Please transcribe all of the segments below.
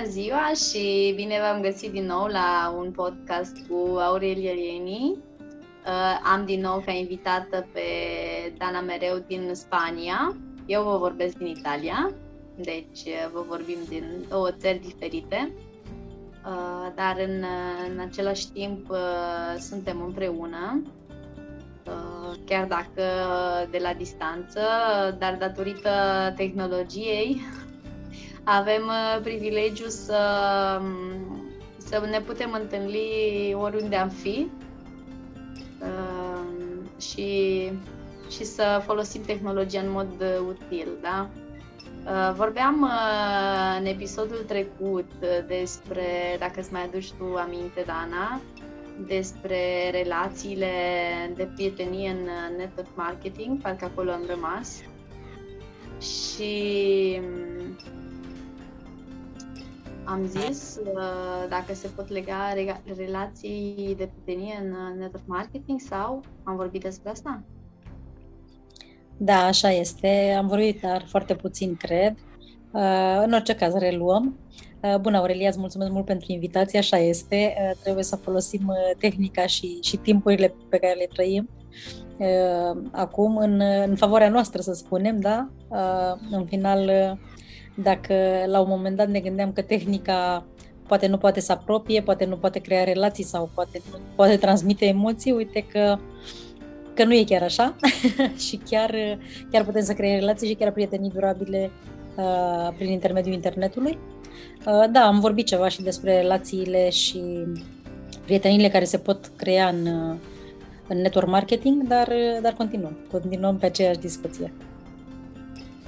Bună ziua și bine v-am găsit din nou la un podcast cu Aurelia Lieni. Uh, am din nou ca invitată pe Dana Mereu din Spania. Eu vă vorbesc din Italia, deci uh, vă vorbim din două țări diferite. Uh, dar în, în același timp suntem împreună, chiar dacă de la distanță, dar datorită tehnologiei avem uh, privilegiu să, um, să ne putem întâlni oriunde am fi uh, și, și să folosim tehnologia în mod uh, util, da? Vorbeam în episodul trecut despre, dacă îți mai aduci tu aminte, Dana, despre relațiile de prietenie în network marketing, parcă acolo am rămas. Și um, am zis uh, dacă se pot lega relații de prietenie în uh, network marketing sau am vorbit despre asta? Da, așa este. Am vorbit, dar foarte puțin, cred. Uh, în orice caz, reluăm. Bună, Aurelia, îți mulțumesc mult pentru invitație, așa este. Trebuie să folosim tehnica și, și timpurile pe care le trăim acum în, în favoarea noastră, să spunem, da? În final, dacă la un moment dat ne gândeam că tehnica poate nu poate să apropie, poate nu poate crea relații sau poate nu poate transmite emoții, uite că, că nu e chiar așa și chiar, chiar putem să creăm relații și chiar prietenii durabile uh, prin intermediul internetului. Uh, da, am vorbit ceva și despre relațiile și prietenile care se pot crea în, în network marketing, dar, dar continuăm. Continuăm pe aceeași discuție.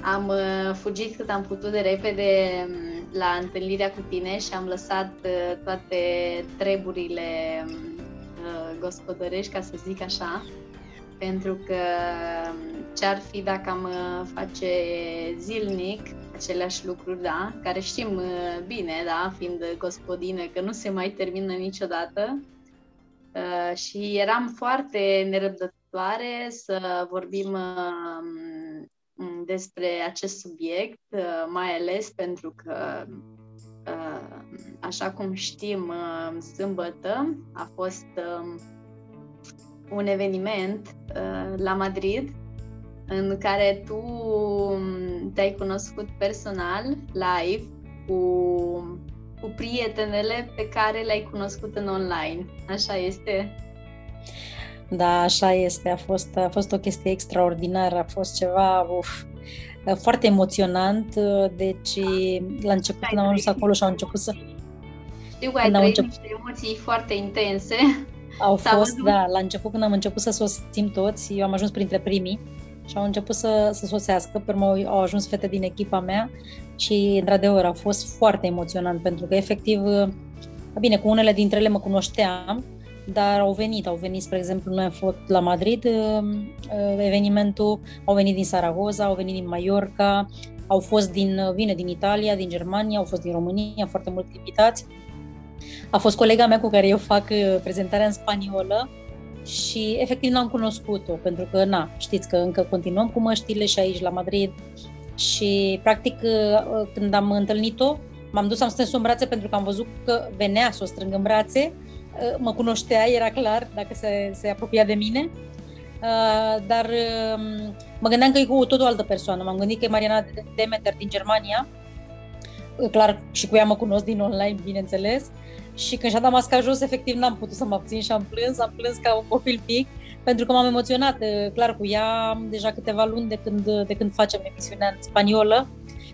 Am uh, fugit cât am putut de repede um, la întâlnirea cu tine și am lăsat uh, toate treburile um, uh, gospodărești, ca să zic așa, pentru că um, ce-ar fi dacă am face zilnic aceleași lucruri, da, care știm bine, da, fiind gospodine, că nu se mai termină niciodată. Și eram foarte nerăbdătoare să vorbim Mm, despre acest subiect, uh, mai ales pentru că, uh, așa cum știm, uh, sâmbătă a fost um, un eveniment la Madrid în care tu um, te-ai cunoscut personal, live, cu, cu prietenele pe care le-ai cunoscut în online. Așa este? Da, așa este. A fost, a fost o chestie extraordinară, a fost ceva uf, foarte emoționant. Deci, la început, când am ajuns acolo și au început să... Știu că ai trăit început... niște emoții foarte intense. Au fost, da. La început, când am început să sosțim toți, eu am ajuns printre primii și au început să, să sosească. Pe urmă au ajuns fete din echipa mea și, într-adevăr, a fost foarte emoționant pentru că, efectiv, bine, cu unele dintre ele mă cunoșteam, dar au venit, au venit, spre exemplu, noi am fost la Madrid um, uh, evenimentul, au venit din Saragoza, au venit din Mallorca, au fost din, uh, vine din Italia, din Germania, au fost din România, foarte mulți invitați. A fost colega mea cu care eu fac uh, prezentarea în spaniolă și efectiv n-am cunoscut-o, pentru că, na, știți că încă continuăm cu măștile și aici la Madrid și, practic, când am întâlnit-o, m-am dus, am strâns în brațe pentru că am văzut că venea să o strâng în brațe Uh, mă cunoștea, era clar dacă se, se apropia de mine, uh, dar um, mă gândeam că e cu tot o altă persoană. M-am gândit că e Mariana Demeter din Germania, uh, clar și cu ea mă cunosc din online, bineînțeles, și când și-a dat masca jos, efectiv n-am putut să mă abțin și am plâns, am plâns ca un copil pic, pentru că m-am emoționat, clar cu ea, deja câteva luni de când, de când facem emisiunea în spaniolă,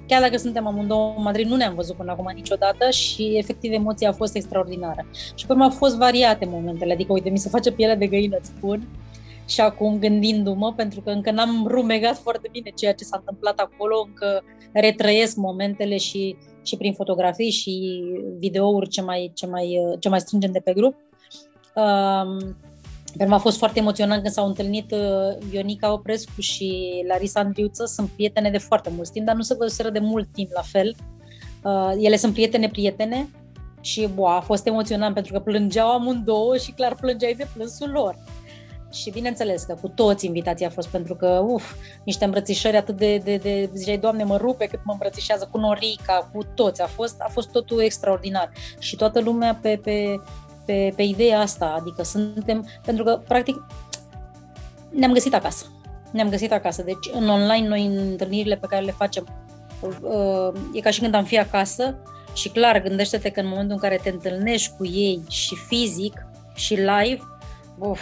Chiar dacă suntem amândouă în Madrid, nu ne-am văzut până acum niciodată și efectiv emoția a fost extraordinară. Și pe urmă au fost variate momentele, adică uite, mi se face pielea de găină, îți spun, și acum gândindu-mă, pentru că încă n-am rumegat foarte bine ceea ce s-a întâmplat acolo, încă retrăiesc momentele și, și prin fotografii și videouri ce mai, ce mai, ce mai strângem de pe grup. Um, pentru a fost foarte emoționant când s-au întâlnit uh, Ionica Oprescu și Larisa Andriuță. Sunt prietene de foarte mult timp, dar nu se văzuseră de mult timp la fel. Uh, ele sunt prietene-prietene și boa, a fost emoționant pentru că plângeau amândouă și clar plângeai de plânsul lor. Și bineînțeles că cu toți invitații a fost pentru că, uf, niște îmbrățișări atât de, de, de ziceai, Doamne, mă rupe cât mă îmbrățișează cu Norica, cu toți. A fost, a fost totul extraordinar. Și toată lumea pe, pe, pe, pe ideea asta, adică suntem, pentru că, practic, ne-am găsit acasă. Ne-am găsit acasă. Deci, în online, noi, în întâlnirile pe care le facem, uh, e ca și când am fi acasă și clar, gândește-te că în momentul în care te întâlnești cu ei și fizic și live, uf,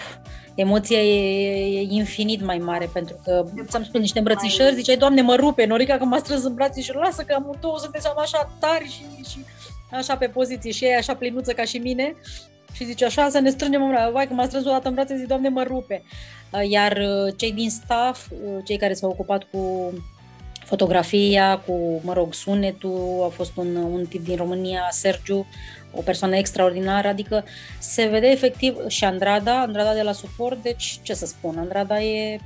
emoția e, e infinit mai mare, pentru că ți-am spus niște îmbrățișări, ziceai, Doamne, mă rupe, Norica că m-a strâns în brațe și lasă că amândouă sunteți așa tari și, și așa pe poziție și ei așa plinuță ca și mine și zice așa să ne strângem în brațe, vai că m-a strâns o dată în brațe, zic, Doamne, mă rupe. Uh, iar uh, cei din staff, uh, cei care s-au ocupat cu fotografia, cu, mă rog, sunetul, a fost un, un tip din România, Sergiu, o persoană extraordinară, adică se vede efectiv și Andrada, Andrada de la suport, deci ce să spun, Andrada e...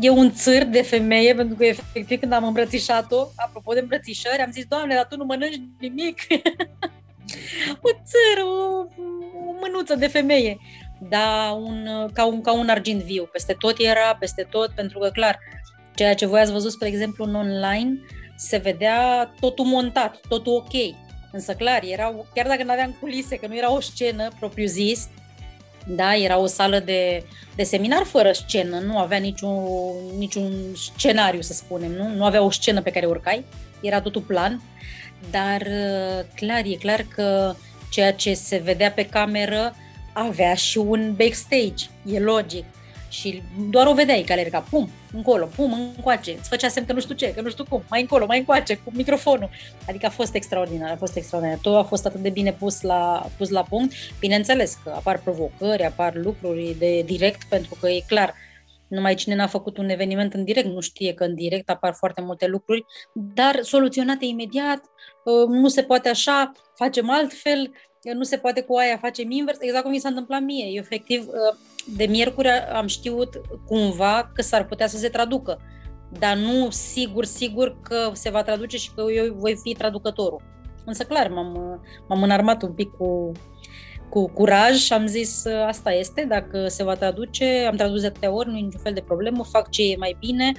E un țâr de femeie, pentru că efectiv când am îmbrățișat-o, apropo de îmbrățișări, am zis, Doamne, dar tu nu mănânci nimic. o țâr, o, o mânuță de femeie, dar un, ca, un, ca un argint viu. Peste tot era, peste tot, pentru că, clar, ceea ce voi ați văzut, spre exemplu, în online, se vedea totul montat, totul ok. Însă, clar, era, chiar dacă nu aveam culise, că nu era o scenă propriu-zis, da, era o sală de, de seminar fără scenă, nu avea niciun, niciun scenariu, să spunem, nu? nu avea o scenă pe care urcai, era totul plan, dar clar, e clar că ceea ce se vedea pe cameră avea și un backstage, e logic și doar o vedeai că alerga, pum, încolo, pum, încoace, îți făcea semn că nu știu ce, că nu știu cum, mai încolo, mai încoace, cu microfonul. Adică a fost extraordinar, a fost extraordinar. Tot a fost atât de bine pus la, pus la punct. Bineînțeles că apar provocări, apar lucruri de direct, pentru că e clar, numai cine n-a făcut un eveniment în direct nu știe că în direct apar foarte multe lucruri, dar soluționate imediat, ă, nu se poate așa, facem altfel, nu se poate cu aia, facem invers, exact cum mi s-a întâmplat mie. Eu, efectiv, ă, de miercuri am știut cumva că s-ar putea să se traducă, dar nu sigur, sigur că se va traduce și că eu voi fi traducătorul. Însă, clar, m-am, m-am înarmat un pic cu, cu curaj și am zis asta este, dacă se va traduce, am tradus de atâtea ori, nu e niciun fel de problemă, fac ce e mai bine,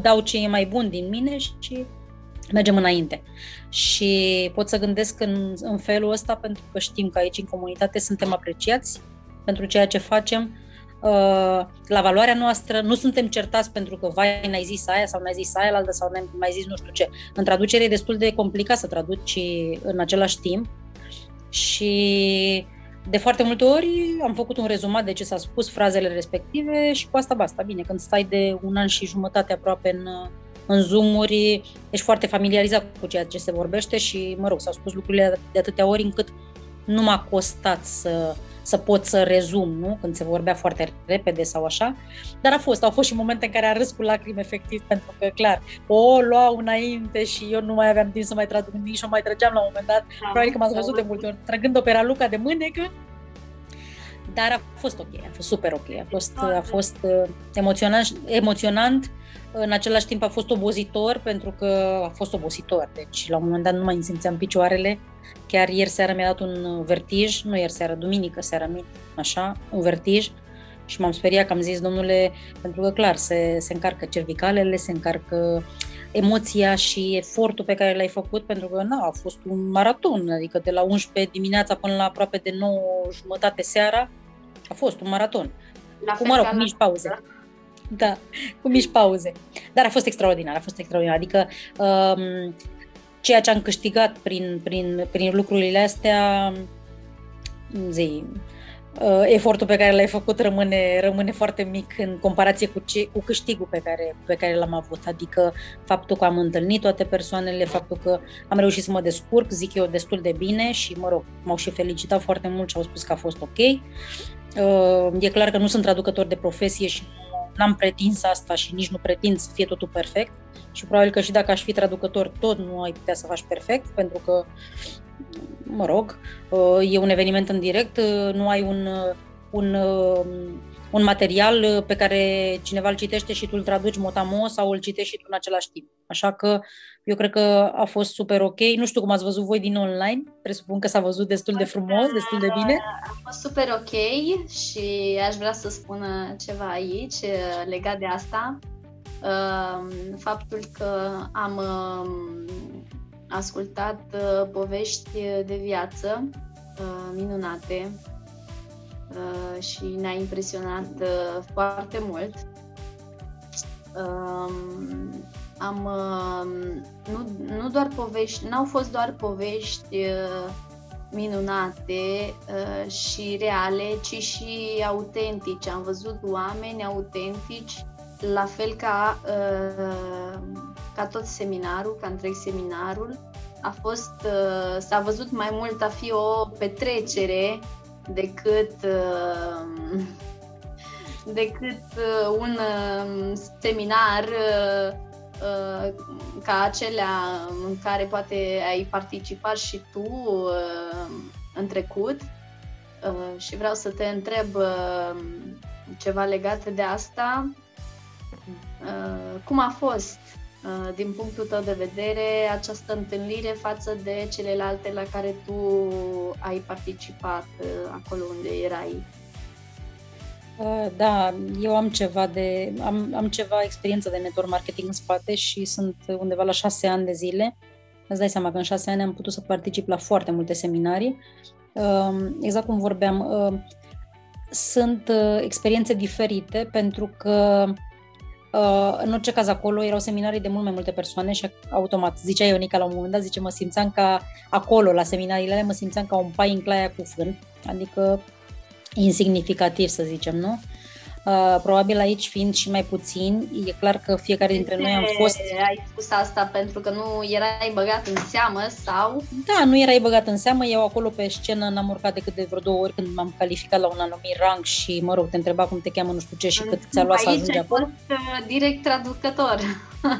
dau ce e mai bun din mine și mergem înainte. Și pot să gândesc în, în felul ăsta pentru că știm că aici în comunitate suntem apreciați, pentru ceea ce facem, uh, la valoarea noastră, nu suntem certați pentru că, vai, n-ai zis aia sau n-ai zis aia altă sau n-ai mai zis nu știu ce. În traducere e destul de complicat să traduci în același timp și de foarte multe ori am făcut un rezumat de ce s-a spus, frazele respective și cu asta basta. Bine, când stai de un an și jumătate aproape în, în Zoom-uri, ești foarte familiarizat cu ceea ce se vorbește și, mă rog, s-au spus lucrurile de atâtea ori încât nu m-a costat să, să pot să rezum, nu? Când se vorbea foarte repede sau așa. Dar a fost, au fost și momente în care a râs cu lacrimi efectiv, pentru că, clar, o luau înainte și eu nu mai aveam timp să mai traduc nimic și o mai trăgeam la un moment dat. Da, Probabil că m-ați văzut de multe ori, trăgând opera Luca de mânecă. Dar a fost ok, a fost super ok, a fost, a fost uh, emoționant, emoționant în același timp a fost obozitor pentru că a fost obositor, deci la un moment dat nu mai îmi simțeam picioarele. Chiar ieri seara mi-a dat un vertij, nu ieri seara, duminică seara, așa, un vertij și m-am speriat că am zis, domnule, pentru că clar, se, se încarcă cervicalele, se încarcă emoția și efortul pe care l-ai făcut, pentru că na, a fost un maraton, adică de la 11 dimineața până la aproape de 9 jumătate seara, a fost un maraton. La cu, mă rog, mici pauze. Da? Da, cu mici pauze. Dar a fost extraordinar, a fost extraordinar. Adică um, ceea ce am câștigat prin, prin, prin lucrurile astea, zi, uh, efortul pe care l-ai făcut rămâne, rămâne foarte mic în comparație cu, ce, cu câștigul pe care, pe care l-am avut. Adică faptul că am întâlnit toate persoanele, faptul că am reușit să mă descurc, zic eu, destul de bine și, mă rog, m-au și felicitat foarte mult și au spus că a fost ok. Uh, e clar că nu sunt traducător de profesie și nu n-am pretins asta și nici nu pretind să fie totul perfect și probabil că și dacă aș fi traducător tot nu ai putea să faci perfect pentru că, mă rog, e un eveniment în direct, nu ai un un, uh, un material uh, pe care cineva îl citește și tu îl traduci motamo sau îl citești și tu în același timp. Așa că eu cred că a fost super ok. Nu știu cum ați văzut voi din online, presupun că s-a văzut destul de frumos, destul de bine. A fost super ok și aș vrea să spun ceva aici legat de asta. Faptul că am ascultat uh, povești de viață uh, minunate uh, și ne-a impresionat uh, foarte mult. Uh, am uh, nu, nu doar povești, n-au fost doar povești uh, minunate uh, și reale, ci și autentice. Am văzut oameni autentici, la fel ca uh, ca tot seminarul, ca întreg seminarul, a fost, uh, s-a văzut mai mult a fi o petrecere decât uh, decât uh, un seminar ca acelea în care poate ai participat și tu în trecut și vreau să te întreb ceva legat de asta. Cum a fost Uh, din punctul tău de vedere, această întâlnire față de celelalte la care tu ai participat uh, acolo unde erai? Uh, da, eu am ceva de am, am ceva experiență de network marketing în spate și sunt undeva la șase ani de zile. Îți dai seama că în șase ani am putut să particip la foarte multe seminarii. Exact cum vorbeam, sunt experiențe diferite pentru că Uh, în orice caz, acolo erau seminarii de mult mai multe persoane și automat, zicea Ionica la un moment dat, zice, mă simțeam ca acolo, la seminariile alea, mă simțeam ca un pai în claia cu fân, adică insignificativ, să zicem, nu? Uh, probabil aici fiind și mai puțin, e clar că fiecare dintre noi am fost... Ai spus asta pentru că nu erai băgat în seamă sau... Da, nu erai băgat în seamă. Eu acolo pe scenă n-am urcat decât de vreo două ori când m-am calificat la un anumit rang și, mă rog, te întreba cum te cheamă, nu știu ce și cât ți-a luat să ajungi acolo. Aici uh, direct traducător.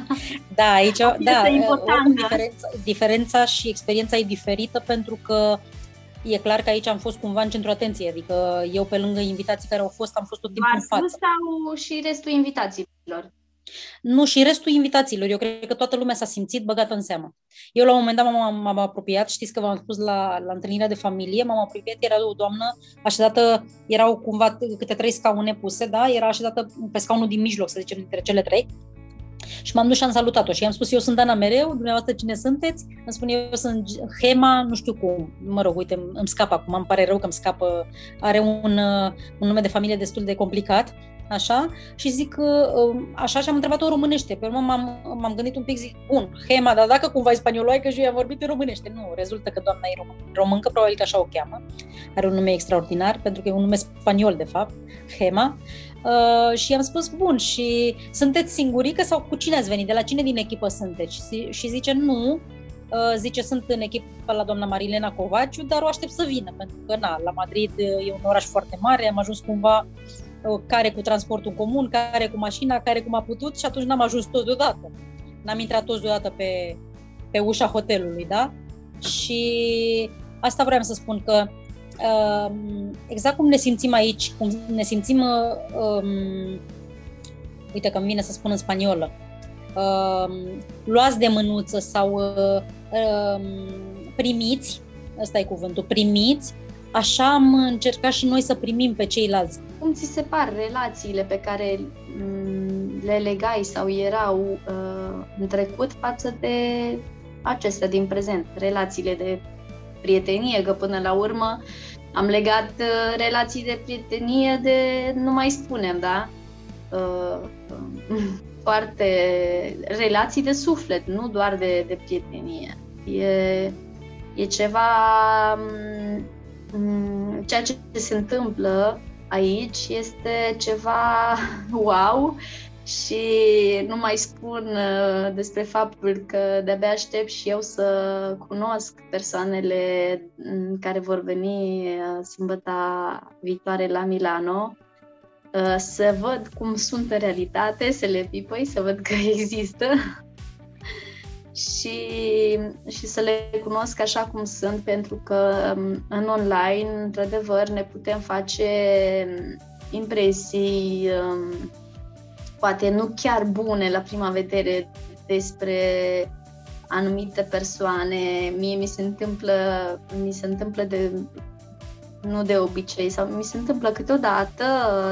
Da, aici, da, uh, diferența, diferența și experiența e diferită pentru că e clar că aici am fost cumva în centru atenției, adică eu pe lângă invitații care au fost, am fost tot timpul în față. sau și restul invitațiilor? Nu, și restul invitațiilor. Eu cred că toată lumea s-a simțit băgată în seamă. Eu la un moment dat m-am, m-am apropiat, știți că v-am spus la, la întâlnirea de familie, m-am apropiat, era o doamnă așezată, erau cumva câte trei scaune puse, da? Era așezată pe scaunul din mijloc, să zicem, dintre cele trei. Și m-am dus și am salutat-o și i-am spus, eu sunt Dana Mereu, dumneavoastră cine sunteți? Îmi spune, eu sunt Hema, nu știu cum. Mă rog, uite, îmi scapă acum, îmi pare rău că îmi scapă. Are un, un nume de familie destul de complicat așa, și zic um, așa și am întrebat-o în românește. Pe urmă m-am, m-am gândit un pic, zic, bun, Hema, dar dacă cumva e spanioloică și eu am vorbit în românește. Nu, rezultă că doamna e român, româncă, probabil că așa o cheamă. Are un nume extraordinar, pentru că e un nume spaniol, de fapt, Hema. Uh, și am spus, bun, și sunteți singurică sau cu cine ați venit? De la cine din echipă sunteți? Și zice, nu, uh, zice, sunt în echipă la doamna Marilena Covaciu, dar o aștept să vină, pentru că, na, la Madrid e un oraș foarte mare, am ajuns cumva uh, care cu transportul comun, care cu mașina, care cum a putut și atunci n-am ajuns toți deodată. N-am intrat toți deodată pe, pe ușa hotelului, da? Și asta vreau să spun că Ehm, exact cum ne simțim aici, cum ne simțim, um, uite că îmi vine să spun în spaniolă, um, luați de mânuță sau um, primiți, ăsta e cuvântul, primiți, așa am încercat și noi să primim pe ceilalți. Cum ți se par relațiile pe care le legai sau erau uh, în trecut față de acestea din prezent, relațiile de prietenie, că până la urmă am legat uh, relații de prietenie de, nu mai spunem, da? Uh, foarte relații de suflet, nu doar de, de prietenie. E, e ceva, um, ceea ce se întâmplă aici este ceva wow și nu mai spun uh, despre faptul că de-abia aștept și eu să cunosc persoanele mm, care vor veni uh, sâmbăta viitoare la Milano, uh, să văd cum sunt în realitate, să le pipăi, să văd că există. Și, și să le cunosc așa cum sunt, pentru că um, în online, într-adevăr, ne putem face impresii um, poate nu chiar bune la prima vedere despre anumite persoane. Mie mi se întâmplă, mi se întâmplă de nu de obicei, sau mi se întâmplă câteodată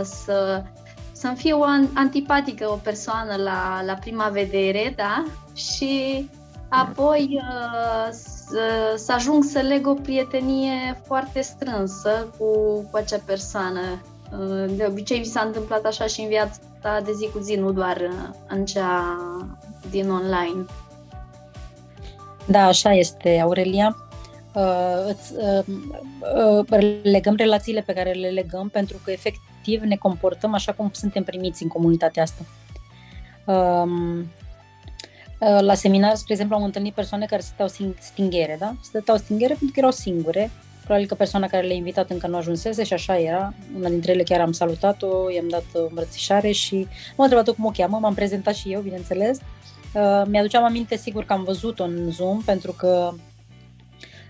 să să-mi fie o antipatică o persoană la, la prima vedere, da? Și apoi uh, să, să ajung să leg o prietenie foarte strânsă cu, cu acea persoană. Uh, de obicei mi s-a întâmplat așa și în viața de zi cu zi, nu doar uh, în cea din online. Da, așa este, Aurelia. Uh, îți, uh, uh, legăm relațiile pe care le legăm pentru că efectiv ne comportăm așa cum suntem primiți în comunitatea asta. Um, uh, la seminar, spre exemplu, am întâlnit persoane care stăteau stinghere, da? Stăteau stinghere pentru că erau singure. Probabil că persoana care le-a invitat încă nu ajunsese și așa era. Una dintre ele chiar am salutat-o, i-am dat o îmbrățișare și m-a întrebat-o cum o cheamă, m-am prezentat și eu, bineînțeles. Uh, mi-aduceam aminte, sigur, că am văzut-o în Zoom, pentru că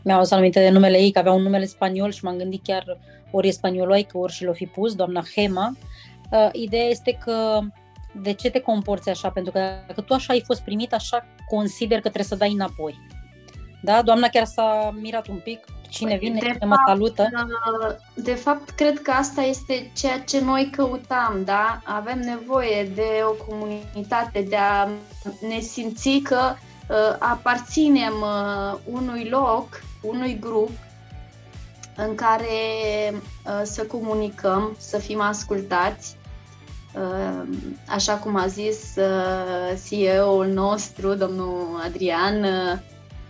mi-au adus aminte de numele ei, că avea un numele spaniol și m-am gândit chiar ori e spanioloică, ori și l-o fi pus, doamna Hema. Uh, ideea este că de ce te comporți așa? Pentru că dacă tu așa ai fost primit, așa consider că trebuie să dai înapoi. Da? Doamna chiar s-a mirat un pic, cine păi, vine, cine mă salută. Uh, de fapt, cred că asta este ceea ce noi căutam, da? Avem nevoie de o comunitate, de a ne simți că uh, aparținem uh, unui loc unui grup în care uh, să comunicăm, să fim ascultați. Uh, așa cum a zis uh, CEO-ul nostru, domnul Adrian,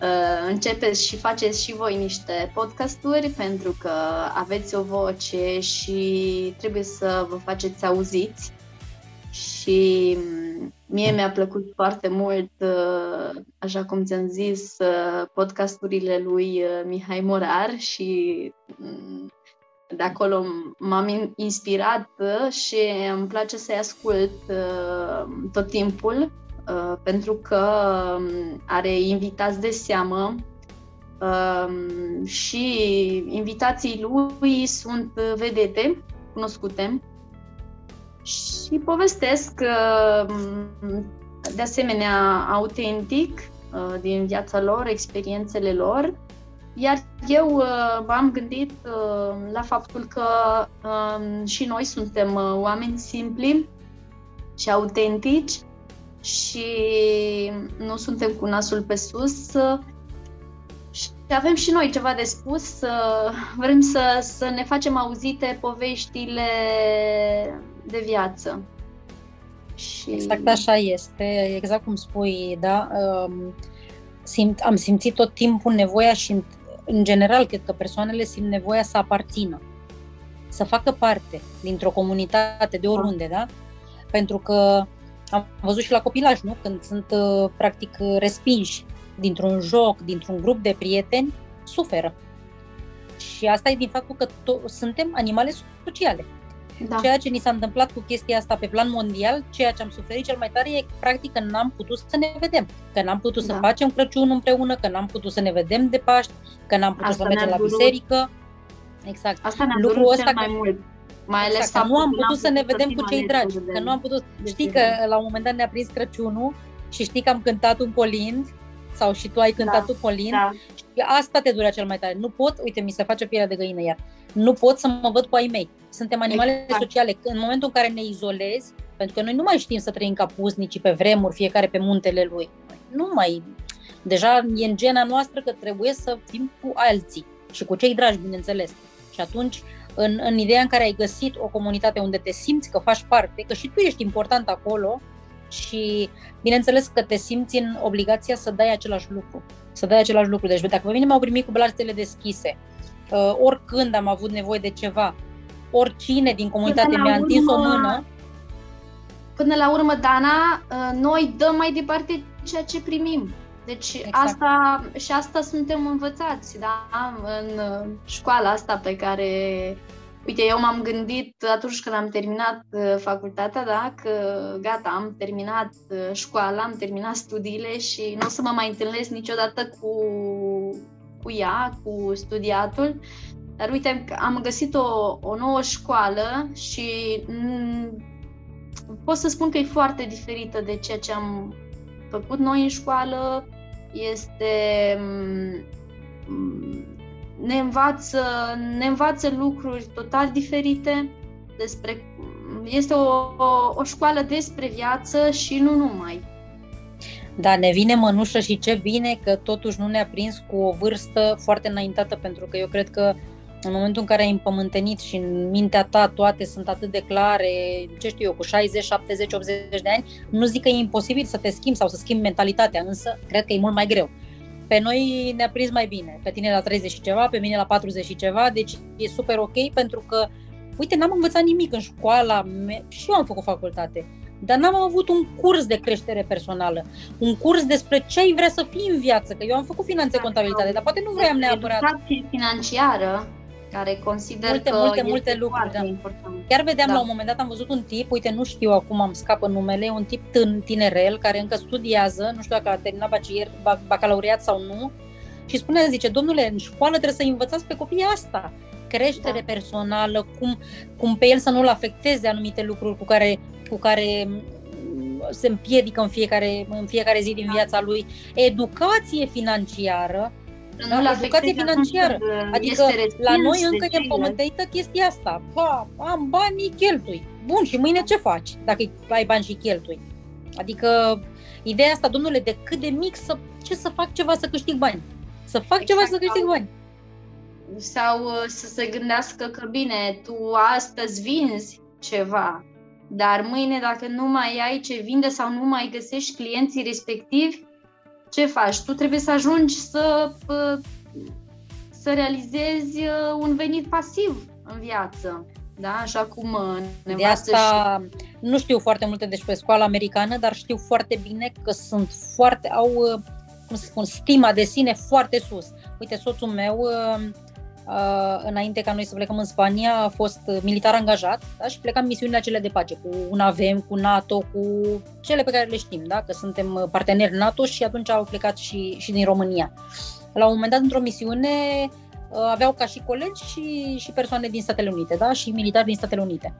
uh, uh, începeți și faceți și voi niște podcasturi pentru că aveți o voce și trebuie să vă faceți auziți. Și Mie mi-a plăcut foarte mult, uh, așa cum ți-am zis, uh, podcasturile lui uh, Mihai Morar și mm, de acolo m-am inspirat și îmi place să-i ascult tot timpul pentru că um, are invitați de seamă um, și invitații lui sunt vedete cunoscute și povestesc uh, de asemenea autentic uh, din viața lor, experiențele lor, iar eu uh, am gândit la faptul că um, și noi suntem oameni simpli și autentici și nu suntem cu nasul pe sus și avem și noi ceva de spus, vrem să, să ne facem auzite poveștile de viață. Și... Exact așa este, exact cum spui, da. Um, simt, am simțit tot timpul nevoia și, în, în general, cred că persoanele simt nevoia să aparțină, să facă parte dintr-o comunitate, de oriunde, da? Pentru că am văzut și la copilaj, nu? Când sunt, uh, practic, respinși dintr-un joc, dintr-un grup de prieteni, suferă. Și asta e din faptul că to- suntem animale sociale. Da. Ceea ce ni s-a întâmplat cu chestia asta pe plan mondial, ceea ce am suferit cel mai tare e practic că n-am putut să ne vedem, că n-am putut da. să facem Crăciun împreună, că n-am putut să ne vedem de Paști, că n-am putut asta să mergem la biserică. Exact. Asta ne-a Lucrul ăsta mai mult. Mai ales exact, că nu am putut să ne vedem cu cei dragi, că nu am putut. Știi că la un moment dat ne-a prins Crăciunul și știi că am cântat un colind sau și tu ai cântat da, un colind da. și asta te durea cel mai tare. Nu pot, uite, mi se face pielea de găină iar nu pot să mă văd cu ai mei. Suntem animale exact. sociale. În momentul în care ne izolezi, pentru că noi nu mai știm să trăim ca pusnici pe vremuri, fiecare pe muntele lui. Nu mai... Deja e în gena noastră că trebuie să fim cu alții și cu cei dragi, bineînțeles. Și atunci, în, în ideea în care ai găsit o comunitate unde te simți că faci parte, că și tu ești important acolo și, bineînțeles, că te simți în obligația să dai același lucru. Să dai același lucru. Deci, dacă pe mine m-au primit cu brațele deschise, uh, oricând am avut nevoie de ceva, oricine din comunitate mi-a întins o mână. Până la urmă, Dana, uh, noi dăm mai departe ceea ce primim. Deci exact. asta și asta suntem învățați, da? În uh, școala asta pe care Uite, eu m-am gândit atunci când am terminat uh, facultatea, da, că gata, am terminat uh, școala, am terminat studiile și nu o să mă mai întâlnesc niciodată cu, cu ea, cu studiatul. Dar uite, am găsit o, o nouă școală și m- pot să spun că e foarte diferită de ceea ce am făcut noi în școală. Este m- ne învață, ne învață lucruri total diferite despre este o, o, o școală despre viață și nu numai. Da, ne vine mănușă și ce bine că totuși nu ne-a prins cu o vârstă foarte înaintată, pentru că eu cred că în momentul în care ai împământenit și în mintea ta toate sunt atât de clare, ce știu eu, cu 60, 70, 80 de ani, nu zic că e imposibil să te schimbi sau să schimbi mentalitatea, însă cred că e mult mai greu. Pe noi ne-a prins mai bine, pe tine la 30 și ceva, pe mine la 40 și ceva, deci e super ok pentru că, uite, n-am învățat nimic în școala mea, și eu am făcut facultate, dar n-am avut un curs de creștere personală, un curs despre ce ai vrea să fii în viață, că eu am făcut finanțe contabilitate, dar poate nu vreau neapărat. Educație financiară, care consider multe, că multe, este multe lucruri, da. important. Chiar vedeam da. la un moment dat, am văzut un tip, uite, nu știu acum, am scapă numele, un tip tân, tinerel care încă studiază, nu știu dacă a terminat bacilier, bacalaureat sau nu, și spune, zice, domnule, în școală trebuie să învățați pe copii asta, creștere da. personală, cum, cum pe el să nu-l afecteze anumite lucruri cu care, cu care se împiedică în fiecare, în fiecare zi din da. viața lui, educație financiară, da, la educație financiară. Adică la noi încă e împământăită chestia asta. Ba, am bani, cheltui. Bun, și mâine ce faci dacă ai bani și cheltui? Adică ideea asta, domnule, de cât de mic să, ce să fac ceva să câștig bani? Să fac exact. ceva să câștig bani. Sau uh, să se gândească că bine, tu astăzi vinzi ceva, dar mâine dacă nu mai ai ce vinde sau nu mai găsești clienții respectivi, ce faci? Tu trebuie să ajungi să, să realizezi uh, un venit pasiv în viață. Da? Așa cum uh, ne de asta și... nu știu foarte multe despre școala americană, dar știu foarte bine că sunt foarte, au, uh, cum să spun, stima de sine foarte sus. Uite, soțul meu Uh, înainte ca noi să plecăm în Spania, a fost militar angajat da? și plecam misiunile acele de pace cu un AVM, cu NATO, cu cele pe care le știm, da? că suntem parteneri NATO și atunci au plecat și, și din România. La un moment dat, într-o misiune, uh, aveau ca și colegi și, și persoane din Statele Unite, da? și militari din Statele Unite.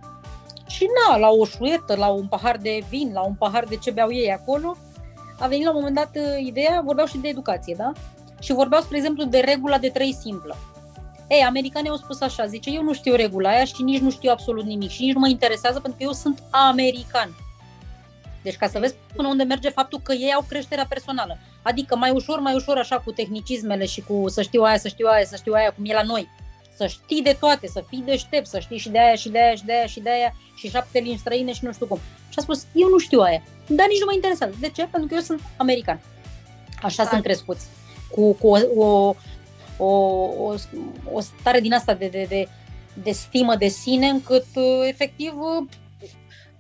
Și na, la o șuietă, la un pahar de vin, la un pahar de ce beau ei acolo, a venit la un moment dat uh, ideea, vorbeau și de educație, da? Și vorbeau, spre exemplu, de regula de trei simplă. Ei, americanii au spus așa, zice, eu nu știu regula aia și nici nu știu absolut nimic și nici nu mă interesează pentru că eu sunt american. Deci ca să vezi până unde merge faptul că ei au creșterea personală. Adică mai ușor, mai ușor așa cu tehnicismele și cu să știu aia, să știu aia, să știu aia, cum e la noi. Să știi de toate, să fii deștept, să știi și de aia și de aia și de aia și de aia și șapte limbi străine și nu știu cum. Și a spus, eu nu știu aia, dar nici nu mă interesează. De ce? Pentru că eu sunt american. Așa da. sunt crescuți. Cu, cu o, o, o, o, o stare din asta de, de, de, de stimă de sine, încât efectiv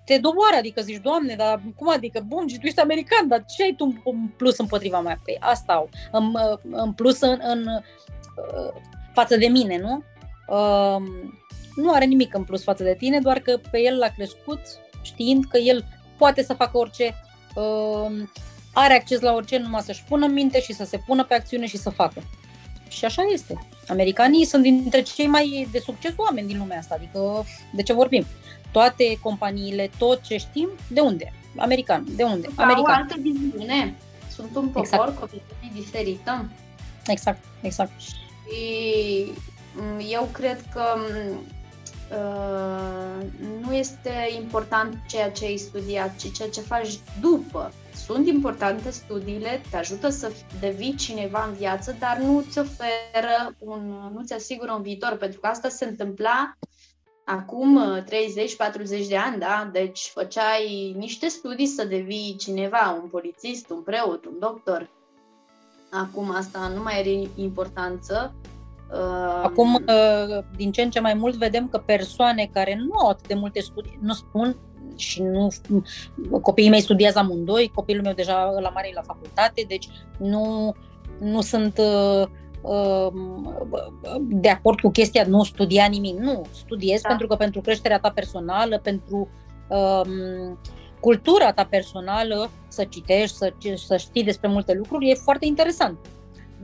te doboară, adică zici, Doamne, dar cum adică, bun, și tu ești american, dar ce ai tu în plus împotriva mea? Păi asta au, în, în plus în, în față de mine, nu? Uh, nu are nimic în plus față de tine, doar că pe el l-a crescut știind că el poate să facă orice, uh, are acces la orice, numai să-și pună în minte și să se pună pe acțiune și să facă. Și așa este. Americanii sunt dintre cei mai de succes oameni din lumea asta, adică de ce vorbim? Toate companiile, tot ce știm, de unde? American. De unde? American. Au altă viziune. Sunt un popor exact. cu o viziune diferită. Exact, exact. Și mm, eu cred că mm, uh, nu este important ceea ce ai studiat, ci ceea ce faci după sunt importante studiile, te ajută să devii cineva în viață, dar nu ți oferă un, nu ți asigură un viitor, pentru că asta se întâmpla acum 30-40 de ani, da? Deci făceai niște studii să devii cineva, un polițist, un preot, un doctor. Acum asta nu mai are importanță. Acum, uh, din ce în ce mai mult vedem că persoane care nu au atât de multe studii, nu spun și nu copiii mei studiază amândoi, copilul meu deja la mare la facultate, deci nu, nu sunt uh, de acord cu chestia nu studia nimic. Nu, studiez da. pentru că pentru creșterea ta personală, pentru um, cultura ta personală, să citești, să, să știi despre multe lucruri, e foarte interesant.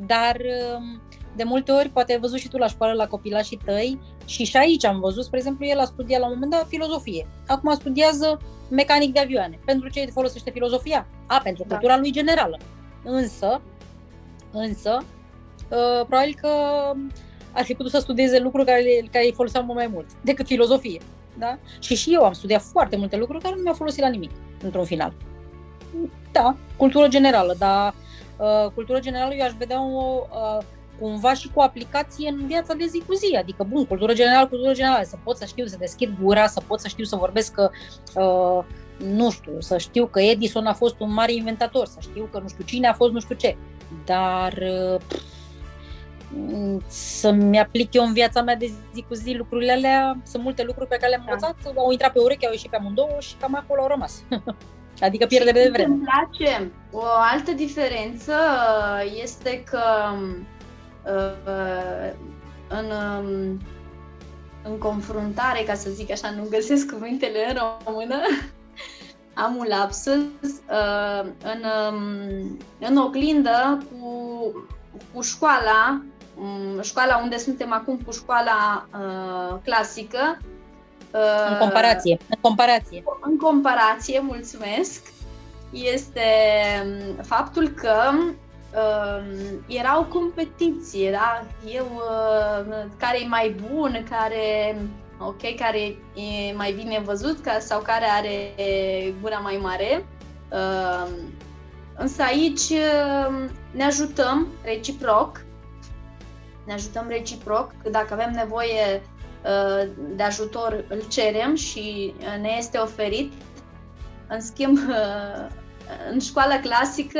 Dar um, de multe ori, poate ai văzut și tu la școală la copilașii tăi și și aici am văzut, spre exemplu, el a studiat la un moment dat filozofie. Acum studiază mecanic de avioane. Pentru ce folosește filozofia? A, pentru da. cultura lui generală. Însă, însă, uh, probabil că ar fi putut să studieze lucruri care, care îi foloseau mult mai mult decât filozofie. Da? Și și eu am studiat foarte multe lucruri care nu mi-au folosit la nimic, într-un final. Da, cultură generală, dar uh, cultură generală eu aș vedea o, uh, cumva și cu aplicație în viața de zi cu zi. Adică, bun, cultură generală, cultură generală, să pot să știu să deschid gura, să pot să știu să vorbesc că, uh, nu știu, să știu că Edison a fost un mare inventator, să știu că nu știu cine a fost nu știu ce. Dar uh, să-mi aplic eu în viața mea de zi cu zi lucrurile alea, sunt multe lucruri pe care le-am da. învățat, au intrat pe ureche, au ieșit pe amândouă și cam acolo au rămas. adică pierdere de vreme. Îmi place. O altă diferență este că uh, în, um, în confruntare, ca să zic așa, nu găsesc cuvintele în română, am un lapsus, uh, în, um, în oglindă cu, cu școala, um, școala unde suntem acum cu școala uh, clasică. Uh, în comparație, în comparație. În comparație, mulțumesc, este faptul că uh, era o competiție, da? Eu, uh, care e mai bun, care, ok, care e mai bine văzut ca, sau care are gura mai mare. Uh, însă aici uh, ne ajutăm reciproc, ne ajutăm reciproc, că dacă avem nevoie uh, de ajutor, îl cerem și uh, ne este oferit. În schimb, uh, în școala clasică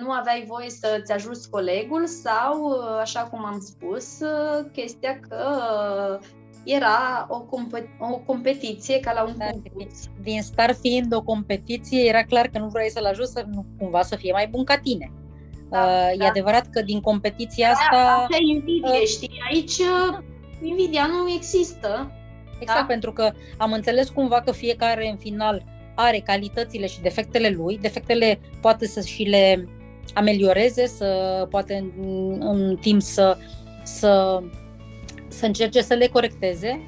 nu aveai voie să-ți ajuți colegul sau, așa cum am spus, chestia că era o, comp- o competiție ca la un da, concurs. Din start fiind o competiție, era clar că nu vrei să-l ajuți să nu cumva să fie mai bun ca tine. Da, uh, da. E adevărat că din competiția asta... Asta e invidie, uh, știi? Aici uh, invidia nu există. Exact, da? pentru că am înțeles cumva că fiecare în final are calitățile și defectele lui, defectele poate să și le amelioreze, să poate în, în timp să, să, să încerce să le corecteze.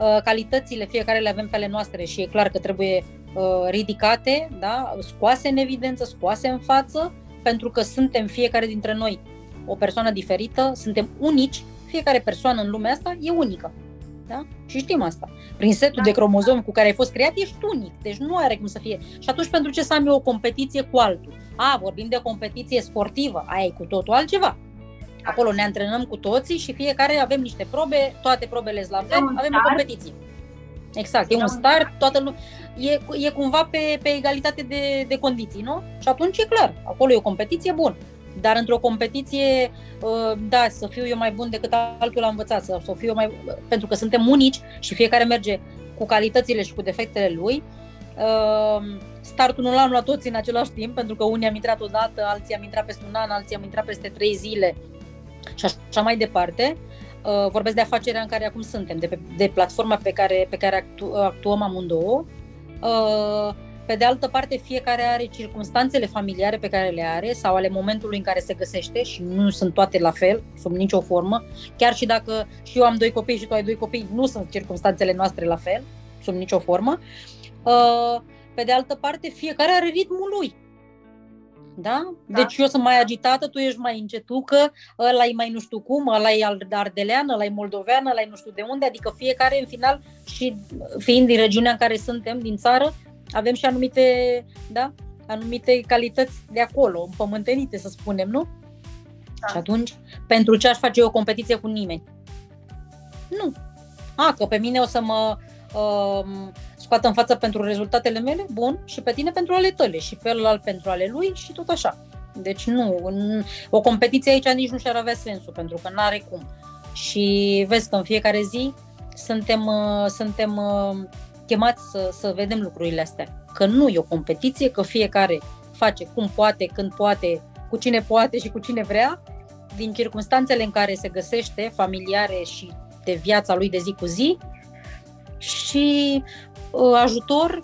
Uh, calitățile fiecare le avem pe ale noastre și e clar că trebuie uh, ridicate, da? scoase în evidență, scoase în față, pentru că suntem fiecare dintre noi o persoană diferită, suntem unici, fiecare persoană în lumea asta e unică. Da? Și știm asta. Prin setul da. de cromozomi cu care ai fost creat, ești unic. Deci nu are cum să fie. Și atunci pentru ce să am eu o competiție cu altul? A, vorbim de competiție sportivă, aia e cu totul altceva. Acolo ne antrenăm cu toții și fiecare avem niște probe, toate probele sunt la fel, avem o competiție. Exact, e un start, toată lumea, e, e cumva pe, pe egalitate de, de condiții, nu? Și atunci e clar, acolo e o competiție bună. Dar într-o competiție, uh, da, să fiu eu mai bun decât altul a învățat, sau să fiu eu mai... pentru că suntem unici și fiecare merge cu calitățile și cu defectele lui. Uh, startul nu l-am luat toți în același timp, pentru că unii am intrat odată, alții am intrat peste un an, alții am intrat peste trei zile și așa mai departe. Uh, vorbesc de afacerea în care acum suntem, de, pe, de platforma pe care, pe care actu, actuăm amândouă. Pe de altă parte, fiecare are circunstanțele familiare pe care le are sau ale momentului în care se găsește și nu sunt toate la fel, sub nicio formă. Chiar și dacă și eu am doi copii și tu ai doi copii, nu sunt circunstanțele noastre la fel, sub nicio formă. Uh, pe de altă parte, fiecare are ritmul lui. Da? da? Deci eu sunt mai agitată, tu ești mai încetucă, ăla e mai nu știu cum, ăla e ardelean, ăla e moldovean, ăla e nu știu de unde, adică fiecare în final și fiind din regiunea în care suntem, din țară, avem și anumite, da, anumite calități de acolo, împământenite, să spunem, nu? Da. Și atunci, pentru ce aș face eu o competiție cu nimeni? Nu. A, că pe mine o să mă uh, scoată în față pentru rezultatele mele, bun, și pe tine pentru ale tale, și pe ălalt pentru ale lui și tot așa. Deci nu, o competiție aici nici nu și-ar avea sensul, pentru că nu are cum. Și vezi că în fiecare zi suntem, uh, suntem uh, chemați să, să vedem lucrurile astea. Că nu e o competiție, că fiecare face cum poate, când poate, cu cine poate și cu cine vrea din circunstanțele în care se găsește, familiare și de viața lui de zi cu zi, și uh, ajutor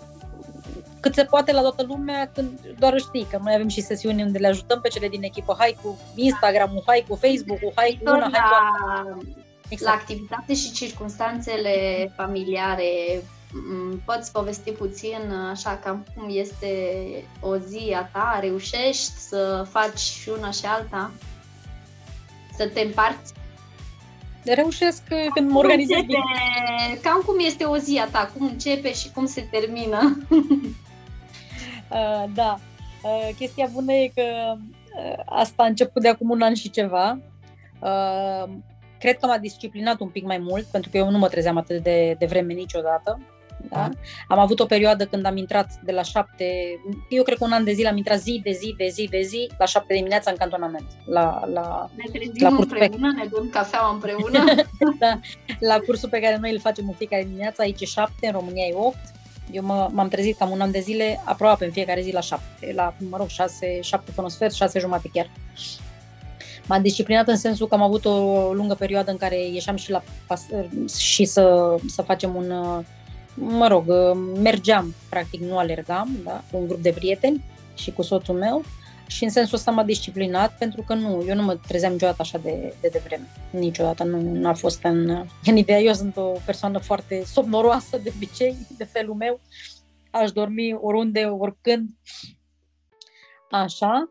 cât se poate la toată lumea, când doar știi că noi avem și sesiuni unde le ajutăm pe cele din echipă, hai cu Instagram-ul, hai cu Facebook-ul, hai cu una, hai cu la, exact. la activitate și circunstanțele familiare, poți povesti puțin așa cam cum este o zi a ta, reușești să faci și una și alta? Să te împarți? Reușesc când mă organizez bine. Cam cum este o zi a ta, cum începe și cum se termină? Uh, da, uh, chestia bună e că uh, asta a început de acum un an și ceva. Uh, cred că m-a disciplinat un pic mai mult, pentru că eu nu mă trezeam atât de, de vreme niciodată. Da? Am avut o perioadă când am intrat de la șapte, eu cred că un an de zile am intrat zi de zi, de zi, de zi, la șapte dimineața în cantonament. La, la, ne trezim la împreună, pe... ne dăm cafeaua împreună. da, la cursul pe care noi îl facem în fiecare dimineață, aici e șapte, în România e opt. Eu mă, m-am trezit cam un an de zile, aproape în fiecare zi la șapte, la, mă rog, șase, șapte până sfert, șase jumate chiar. M-am disciplinat în sensul că am avut o lungă perioadă în care ieșeam și, la, și să, să facem un, mă rog, mergeam, practic nu alergam, da, cu un grup de prieteni și cu soțul meu și în sensul ăsta m-a disciplinat pentru că nu, eu nu mă trezeam niciodată așa de, de devreme. Niciodată nu, nu a fost în, în ideea. Eu sunt o persoană foarte somnoroasă de obicei, de felul meu. Aș dormi oriunde, oricând. Așa.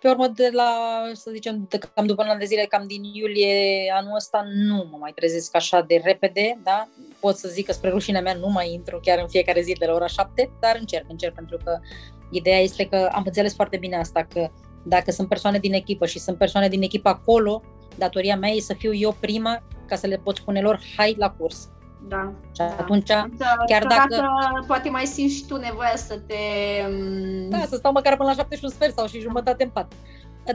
Pe urmă, de la, să zicem, de cam după un an de zile, cam din iulie anul ăsta, nu mă mai trezesc așa de repede, da? Pot să zic că spre rușinea mea nu mai intru chiar în fiecare zi de la ora 7, dar încerc, încerc, pentru că Ideea este că am înțeles foarte bine asta, că dacă sunt persoane din echipă și sunt persoane din echipă acolo, datoria mea e să fiu eu prima ca să le pot spune lor, hai la curs. Da. Și atunci, da. chiar dacă... Poate mai simți și tu nevoia să te... Mm, da, să stau măcar până la șapte și un sfert sau și jumătate în pat.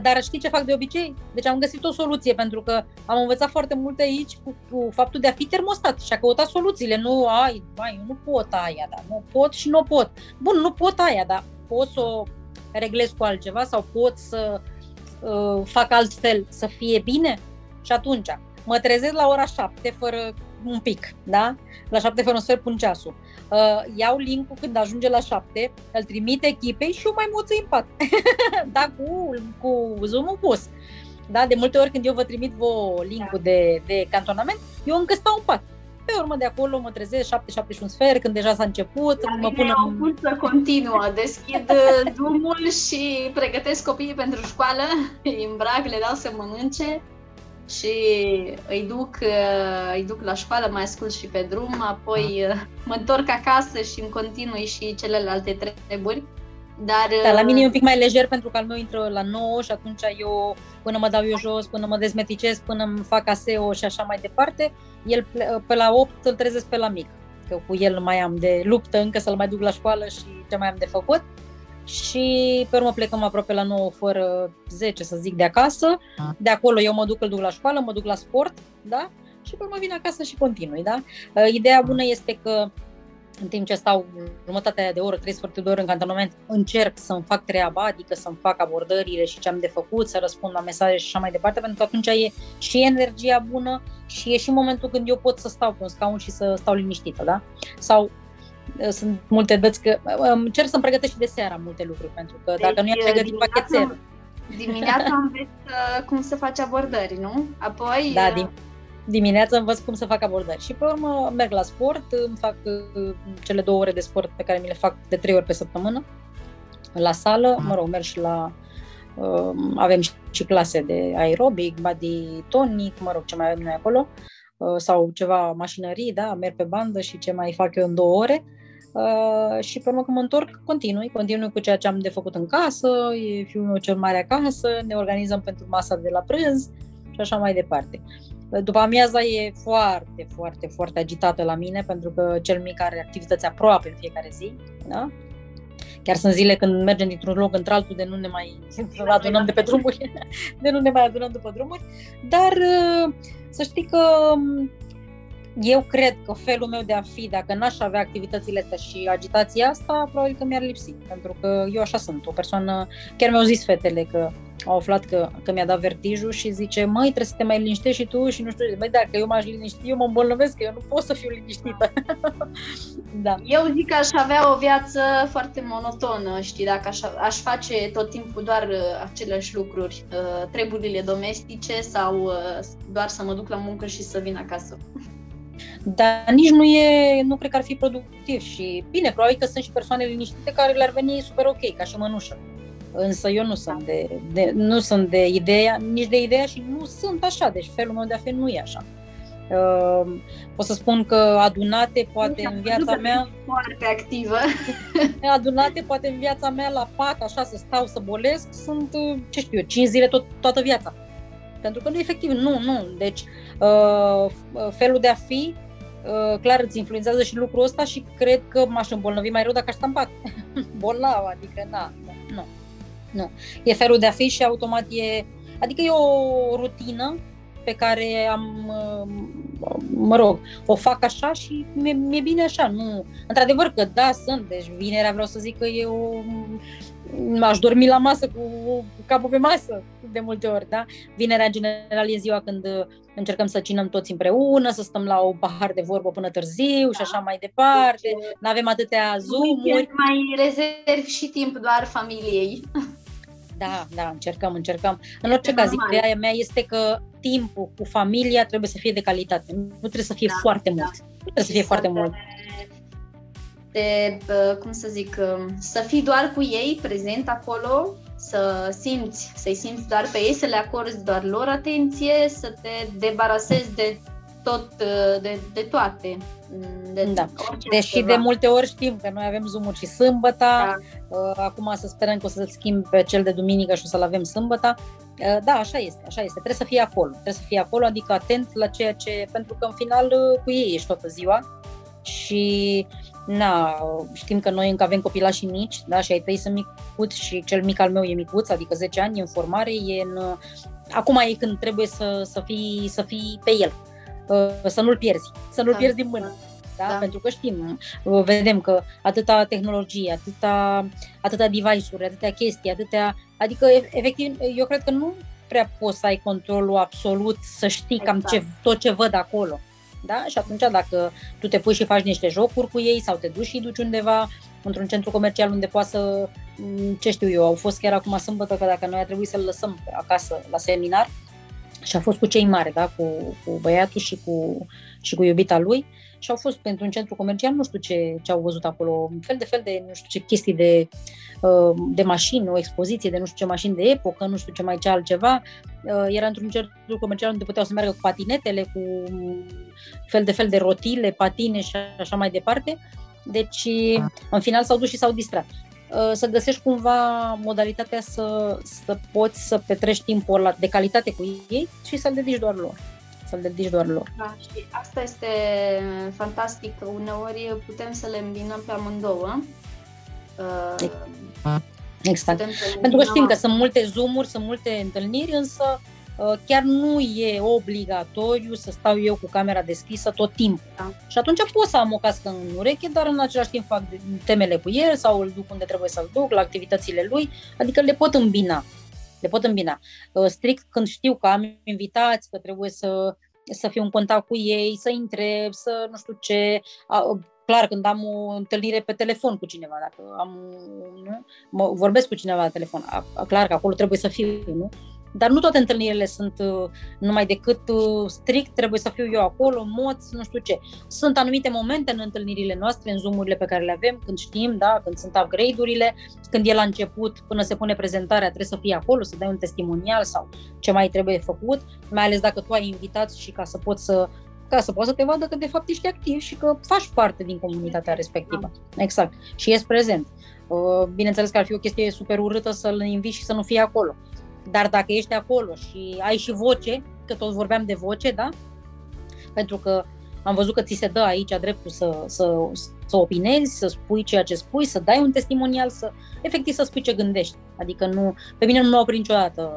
Dar știi ce fac de obicei? Deci am găsit o soluție, pentru că am învățat foarte multe aici cu, cu faptul de a fi termostat și a căutat soluțiile. Nu, ai, mai, eu nu pot aia, da, nu pot și nu pot. Bun, nu pot aia, dar pot să o reglez cu altceva sau pot să uh, fac altfel să fie bine? Și atunci mă trezesc la ora 7 fără un pic, da? La 7 fără un sfert pun ceasul. Uh, iau link-ul când ajunge la 7, îl trimit echipei și eu mai moțui în pat. da, cu, cu Zoom-ul pus. Da, de multe ori când eu vă trimit vă link-ul de, de cantonament, eu încă stau în pat. Pe urmă de acolo mă trezesc 7, 7 și un sfert, când deja s-a început. La mă pun o cursă continuă. Deschid uh, drumul și pregătesc copiii pentru școală, îi îmbrac, le dau să mănânce și îi duc, uh, îi duc la școală, mai ascult și pe drum, apoi uh, mă întorc acasă și îmi continui și celelalte treburi. Dar, da, la mine e un pic mai lejer pentru că al meu intră la 9 și atunci eu, până mă dau eu jos, până mă dezmeticez, până îmi fac ASEO și așa mai departe, el pe la 8 îl trezesc pe la mic. Că cu el mai am de luptă încă să-l mai duc la școală și ce mai am de făcut. Și pe urmă plecăm aproape la 9 fără 10, să zic, de acasă. De acolo eu mă duc, îl duc la școală, mă duc la sport, da? Și pe urmă vin acasă și continui, da? Ideea bună este că în timp ce stau jumătatea de oră, trei sferturi de oră în cantonament, încerc să-mi fac treaba, adică să-mi fac abordările și ce am de făcut, să răspund la mesaje și așa mai departe, pentru că atunci e și energia bună și e și momentul când eu pot să stau pe un scaun și să stau liniștită, da? Sau uh, sunt multe dăți că uh, încerc să-mi pregătesc și de seara multe lucruri, pentru că dacă deci, nu i-am pregătit pachetel. Dimineața înveți uh, cum să faci abordări, nu? Apoi... Da, din, dimineața învăț cum să fac abordări și pe urmă merg la sport, îmi fac uh, cele două ore de sport pe care mi le fac de trei ori pe săptămână la sală, mă rog, merg și la uh, avem și clase de aerobic, body tonic, mă rog, ce mai avem noi acolo, uh, sau ceva mașinării, da, merg pe bandă și ce mai fac eu în două ore. Uh, și pe urmă când mă întorc, continui, continui cu ceea ce am de făcut în casă, e fiul meu cel mare acasă, ne organizăm pentru masa de la prânz și așa mai departe. După amiaza e foarte, foarte, foarte agitată la mine, pentru că cel mic are activități aproape în fiecare zi. Da? Chiar sunt zile când mergem dintr-un loc într-altul de nu ne mai adunăm de pe drumuri, de nu ne mai adunăm după drumuri. Dar să știi că eu cred că felul meu de a fi, dacă n-aș avea activitățile astea și agitația asta, probabil că mi-ar lipsi. Pentru că eu așa sunt, o persoană, chiar mi-au zis fetele că au aflat că, că mi-a dat vertijul și zice, măi, trebuie să te mai liniștești și tu și nu știu, măi, dacă eu m-aș liniști, eu mă îmbolnăvesc, că eu nu pot să fiu liniștită. da. Eu zic că aș avea o viață foarte monotonă, știi, dacă aș, aș face tot timpul doar uh, aceleași lucruri, uh, treburile domestice sau uh, doar să mă duc la muncă și să vin acasă. Dar nici nu e, nu cred că ar fi productiv și bine, probabil că sunt și persoane liniștite care le-ar veni super ok, ca și mănușă. Însă eu nu sunt de, de, nu sunt de ideea, nici de ideea și nu sunt așa, deci felul meu de a fi nu e așa. Uh, pot să spun că adunate poate în viața mea foarte activă adunate poate în viața mea la pat așa să stau să bolesc sunt uh, ce știu eu 5 zile tot, toată viața pentru că nu efectiv nu, nu deci uh, felul de a fi uh, clar îți influențează și lucrul ăsta și cred că m-aș îmbolnăvi mai rău dacă aș sta în pat bolnav adică na, nu, nu nu. E felul de a fi și automat e... Adică e o rutină pe care am, mă rog, o fac așa și mi-e, mi-e bine așa. Nu, într-adevăr că da, sunt, deci vinerea vreau să zic că e o, aș dormi la masă cu, cu capul pe masă de multe ori, da? Vinerea, în general, e ziua când încercăm să cinăm toți împreună, să stăm la o pahar de vorbă până târziu da. și așa mai departe. Deci, nu avem atâtea zoom-uri. Mai rezervi și timp doar familiei. Da, da, încercăm, încercăm. În orice caz, ideea mea este că timpul cu familia trebuie să fie de calitate. Nu trebuie să fie da, foarte da. mult. Nu trebuie să fie foarte mult. De, cum să zic, să fii doar cu ei, prezent acolo, să simți, să-i simți doar pe ei, să le acorzi doar lor atenție, să te debarasezi de tot, de, de toate. De da. Deși ceva. de multe ori știm că noi avem zoom și sâmbăta, da. Uh, acum să sperăm că o să-l schimb pe cel de duminică și o să-l avem sâmbăta. Uh, da, așa este, așa este. Trebuie să fie acolo. Trebuie să fie acolo, adică atent la ceea ce... Pentru că în final uh, cu ei ești toată ziua și na, știm că noi încă avem copilași mici, da, și ai tăi sunt micuți și cel mic al meu e micuț, adică 10 ani, e în formare, e în... Acum e când trebuie să, să, fii, să fii pe el Uh, să nu-l pierzi, să nu-l da. pierzi din mână. Da? da? Pentru că știm, uh, vedem că atâta tehnologie, atâta, atâta device-uri, atâtea chestii, atâtea... Adică, efectiv, eu cred că nu prea poți să ai controlul absolut, să știi exact. cam ce, tot ce văd acolo. Da? Și atunci dacă tu te pui și faci niște jocuri cu ei sau te duci și duci undeva într-un centru comercial unde poate să, mm, ce știu eu, au fost chiar acum sâmbătă că dacă noi a trebuit să-l lăsăm acasă la seminar, și a fost cu cei mari, da? cu, cu băiatul și cu, și cu iubita lui și au fost pentru un centru comercial, nu știu ce, ce au văzut acolo, un fel de fel de, nu știu ce chestii de, uh, de mașini, o expoziție de nu știu ce mașini de epocă, nu știu ce mai ce altceva. Uh, era într-un centru comercial unde puteau să meargă cu patinetele, cu fel de fel de rotile, patine și așa mai departe. Deci, în final s-au dus și s-au distrat. Uh, să găsești cumva modalitatea să, să poți să petrești timpul ăla de calitate cu ei și să-l dedici doar lor. Să-l dedici doar lor. Da, și asta este fantastic, că uneori putem să le îmbinăm pe amândouă. Uh, exact. Pentru că știm că sunt multe zoom sunt multe întâlniri, însă Uh, chiar nu e obligatoriu să stau eu cu camera deschisă tot timpul. Da. Și atunci pot să am o cască în ureche, dar în același timp fac temele cu el sau îl duc unde trebuie să-l duc, la activitățile lui, adică le pot îmbina. Le pot îmbina. Uh, strict când știu că am invitați, că trebuie să, să fiu în contact cu ei, să intre, să nu știu ce, clar, când am o întâlnire pe telefon cu cineva, dacă am, nu, mă, vorbesc cu cineva la telefon, a, a, clar că acolo trebuie să fiu, nu? Dar nu toate întâlnirile sunt uh, numai decât uh, strict, trebuie să fiu eu acolo, moț, nu știu ce. Sunt anumite momente în întâlnirile noastre, în zoom pe care le avem, când știm, da, când sunt upgrade-urile, când e la început, până se pune prezentarea, trebuie să fii acolo, să dai un testimonial sau ce mai trebuie făcut, mai ales dacă tu ai invitați și ca să poți să ca să poți să te vadă că de fapt ești activ și că faci parte din comunitatea respectivă. Exact. Și ești prezent. Uh, bineînțeles că ar fi o chestie super urâtă să-l inviți și să nu fie acolo. Dar dacă ești acolo și ai și voce, că tot vorbeam de voce, da? Pentru că am văzut că ți se dă aici dreptul să, să, să opinezi, să spui ceea ce spui, să dai un testimonial, să efectiv să spui ce gândești. Adică nu, pe mine nu m-a oprit niciodată,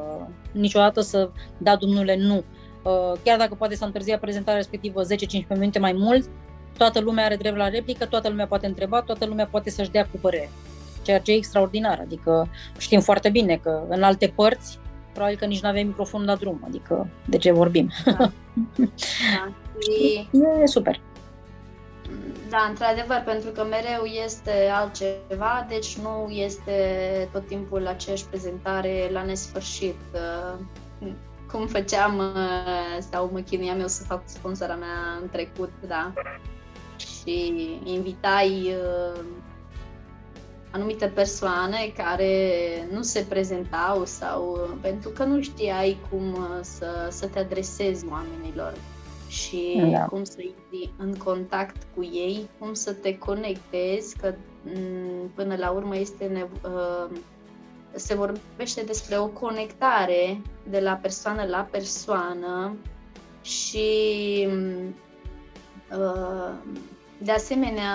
niciodată să da Dumnezule nu. Uh, chiar dacă poate să întârzia prezentarea respectivă 10-15 minute mai mult, toată lumea are drept la replică, toată lumea poate întreba, toată lumea poate să-și dea cu părere ceea ce e extraordinar. Adică știm foarte bine că în alte părți probabil că nici nu avem microfonul la drum, adică de ce vorbim? Da. da. Și... E super. Da, într-adevăr, pentru că mereu este altceva, deci nu este tot timpul aceeași prezentare la nesfârșit. Cum făceam sau mă chinuiam eu să fac cu sponsora mea în trecut, da. Și invitai anumite persoane care nu se prezentau sau pentru că nu știai cum să, să te adresezi oamenilor și da. cum să intri în contact cu ei, cum să te conectezi, că mm, până la urmă este nevo- uh, se vorbește despre o conectare de la persoană la persoană și uh, de asemenea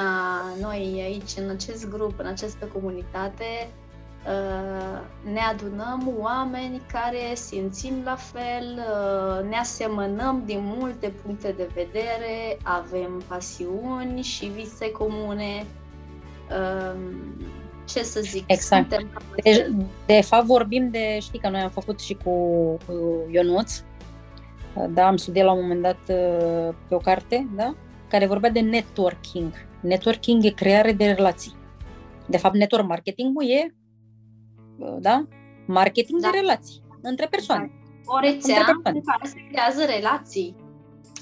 noi aici în acest grup, în această comunitate Uh, ne adunăm oameni care simțim la fel, uh, ne asemănăm din multe puncte de vedere, avem pasiuni și vise comune. Uh, ce să zic? Exact. De, deci, de fapt vorbim de, știi că noi am făcut și cu, cu Ionuț, da, am studiat la un moment dat pe o carte, da, care vorbea de networking. Networking e creare de relații. De fapt, network marketing e da? Marketing da. de relații între persoane. O rețea în care se creează relații.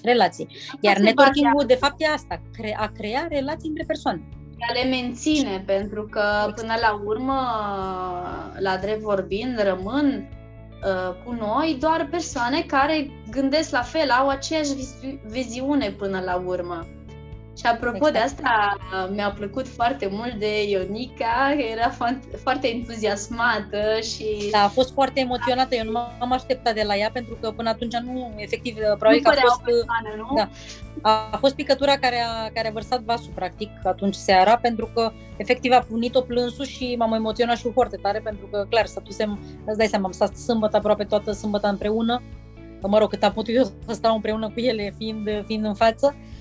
Relații. Iar networking-ul, de fapt, e asta, a crea relații între persoane. A le menține, pentru că, până la urmă, la drept vorbind, rămân uh, cu noi doar persoane care gândesc la fel, au aceeași viziune până la urmă. Și apropo exact. de asta, mi-a plăcut foarte mult de Ionica, că era foarte entuziasmată și... Da, a fost foarte emoționată, eu nu m-am așteptat de la ea, pentru că până atunci nu, efectiv, probabil nu că a fost... Persoană, nu? Da, a fost picătura care a, care a vărsat vasul, practic, atunci seara, pentru că, efectiv, a punit-o plânsul și m-am emoționat și eu foarte tare, pentru că, clar, stătusem, îți dai seama, am stat sâmbătă, aproape toată sâmbătă împreună, mă rog, cât am putut eu să stau împreună cu ele, fiind, fiind în față, Uh,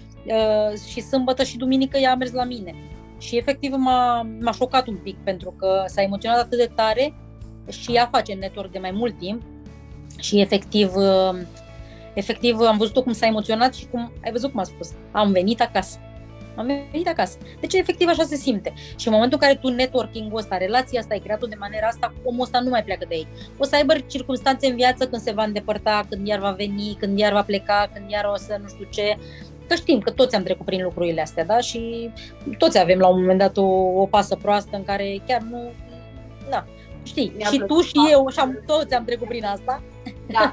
și sâmbătă și duminică ea a mers la mine. Și efectiv m-a, m-a șocat un pic pentru că s-a emoționat atât de tare și ea face network de mai mult timp și efectiv, uh, efectiv am văzut cum s-a emoționat și cum, ai văzut cum a spus, am venit acasă. Am venit acasă. Deci, efectiv, așa se simte. Și în momentul în care tu networking-ul ăsta, relația asta, ai creat-o de maniera asta, omul ăsta nu mai pleacă de ei. O să aibă circunstanțe în viață când se va îndepărta, când iar va veni, când iar va pleca, când iar o să nu știu ce. Că știm că toți am trecut prin lucrurile astea, da? Și toți avem la un moment dat o, o pasă proastă în care chiar nu... Da, știi, mi-a și tu și eu și am, toți am trecut prin asta. Da,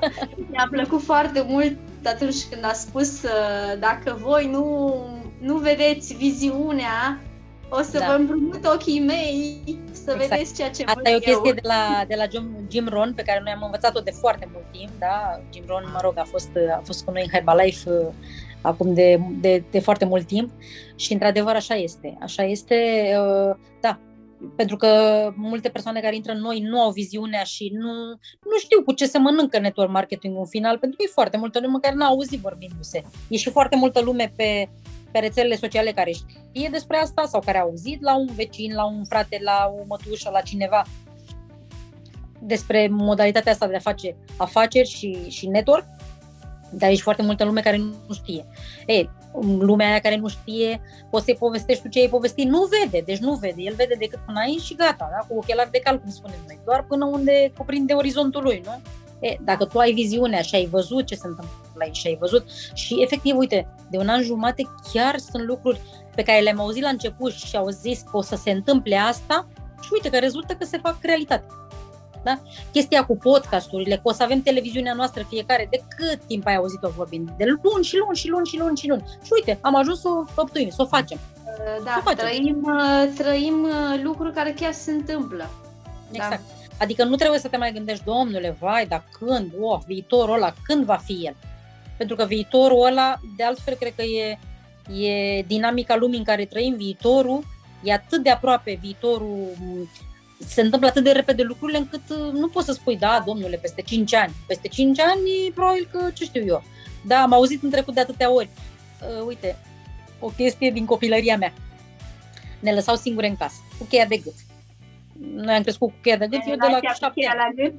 mi-a plăcut foarte mult atunci când a spus uh, dacă voi nu, nu vedeți viziunea, o să da. vă împrumut ochii mei să exact. vedeți ceea ce Asta e o chestie eu. de la, de la Jim, Jim Ron, pe care noi am învățat-o de foarte mult timp, da? Jim Ron, mă rog, a fost, a fost cu noi în Herbalife uh, acum de, de, de foarte mult timp și într-adevăr așa este. Așa este, uh, da, pentru că multe persoane care intră în noi nu au viziunea și nu, nu știu cu ce se mănâncă network marketing în final, pentru că e foarte multă lume care n-a auzit vorbindu-se. E și foarte multă lume pe, pe rețelele sociale care știe despre asta sau care a auzit la un vecin, la un frate, la o mătușă, la cineva despre modalitatea asta de a face afaceri și, și network dar ești foarte multă lume care nu știe. E, lumea aia care nu știe, poți să-i povestești tu ce ai povestit, nu vede, deci nu vede, el vede decât până aici și gata, da? cu ochelari de cal, cum spunem noi, doar până unde cuprinde orizontul lui, nu? E, dacă tu ai viziunea și ai văzut ce se întâmplă aici și ai văzut și efectiv, uite, de un an jumate chiar sunt lucruri pe care le-am auzit la început și au zis că o să se întâmple asta și uite că rezultă că se fac realitate. Da? Chestia cu podcasturile, că o să avem televiziunea noastră fiecare, de cât timp ai auzit-o vorbind? De luni și luni și luni și luni și luni. Și uite, am ajuns să o făptuim, să o facem. Uh, da, o facem. Trăim, uh, trăim uh, lucruri care chiar se întâmplă. Exact. Da. Adică nu trebuie să te mai gândești, domnule, vai, dar când, oh, viitorul ăla, când va fi el? Pentru că viitorul ăla, de altfel, cred că e, e dinamica lumii în care trăim, viitorul e atât de aproape viitorul se întâmplă atât de repede lucrurile încât uh, nu poți să spui, da, domnule, peste 5 ani. Peste 5 ani, probabil că, ce știu eu. Da, am auzit în trecut de atâtea ori. Uh, uite, o chestie din copilăria mea. Ne lăsau singure în casă, cu cheia de gât. noi am crescut cu cheia de gât, eu de la șapte ani. la gât?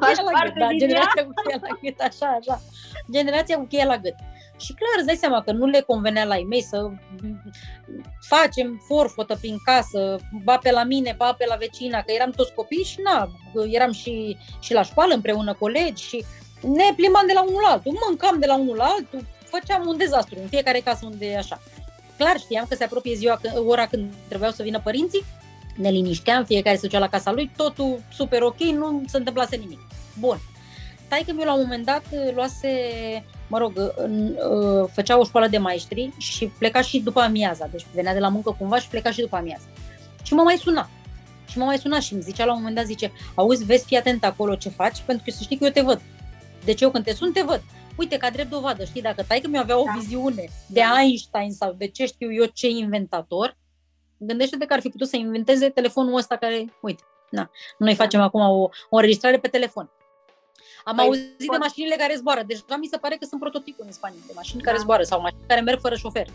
Faci la gât, da, generația cu cheia la gât, așa, așa. Generația cu cheia la gât. Și clar îți dai seama că nu le convenea la ei mei să facem forfotă prin casă, ba pe la mine, ba pe la vecina, că eram toți copii și na, eram și, și la școală împreună colegi și ne plimbam de la unul la altul, mâncam de la unul la altul, făceam un dezastru în fiecare casă unde e așa. Clar știam că se apropie ziua, ora când trebuiau să vină părinții, ne linișteam, fiecare se ducea la casa lui, totul super ok, nu se întâmplase nimic. Bun. Taică mi la un moment dat luase, mă rog, ă, făcea o școală de maestri și pleca și după amiaza, deci venea de la muncă cumva și pleca și după amiaza. Și mă mai suna. Și mă mai suna și îmi zicea la un moment dat, zice, auzi, vezi, fii atent acolo ce faci, pentru că să știi că eu te văd. Deci eu când te sun, te văd. Uite, ca drept dovadă, știi, dacă taică mi avea o da. viziune de da. Einstein sau de ce știu eu ce inventator, gândește-te că ar fi putut să inventeze telefonul ăsta care, uite, na, noi facem acum o, o înregistrare pe telefon. Am păi, auzit pot... de mașinile care zboară. Deja mi se pare că sunt prototipuri în Spania de mașini da. care zboară sau mașini care merg fără șofer.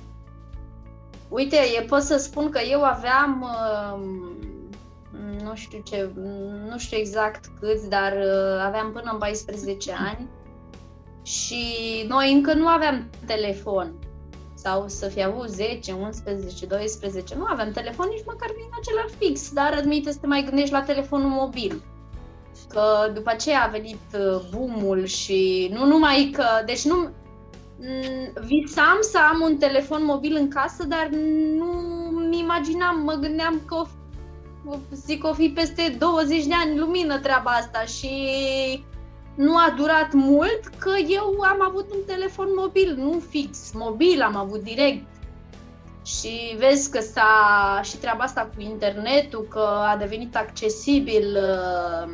Uite, eu pot să spun că eu aveam uh, nu știu ce, nu știu exact câți, dar uh, aveam până în 14 ani și noi încă nu aveam telefon sau să fi avut 10, 11, 12, nu aveam telefon nici măcar din acela fix, dar admite să te mai gândești la telefonul mobil. Că după aceea a venit uh, boomul și nu numai că, deci nu, mm, visam să am un telefon mobil în casă, dar nu mi imaginam, mă gândeam că o, zic o fi peste 20 de ani lumină treaba asta și nu a durat mult că eu am avut un telefon mobil, nu fix, mobil am avut direct. Și vezi că s-a și treaba asta cu internetul, că a devenit accesibil uh,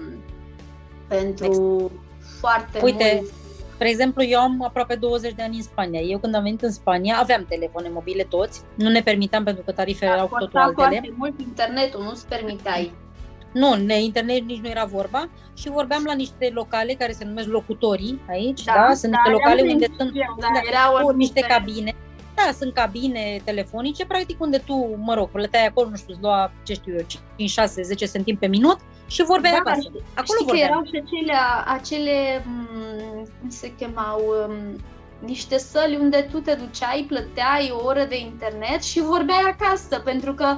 pentru exact. foarte Uite, mulți. Spre exemplu, eu am aproape 20 de ani în Spania. Eu când am venit în Spania aveam telefoane mobile toți, nu ne permiteam pentru că tarifele erau cu totul altele. foarte mult internetul, nu-ți permiteai. Nu, ne internet nici nu era vorba și vorbeam la niște locale care se numesc locutorii aici, da? da? Sunt da, niște locale unde sunt da, da, erau cu niște cabine. Da, sunt cabine telefonice, practic unde tu, mă rog, plăteai acolo, nu știu, îți lua, ce știu eu, 5, 6, 10 centimi pe minut și vorbeai da, acasă. Acolo știi vorbeam. că erau și acele, acele, mm, cum se chemau, mm, niște săli unde tu te duceai, plăteai o oră de internet și vorbeai acasă, pentru că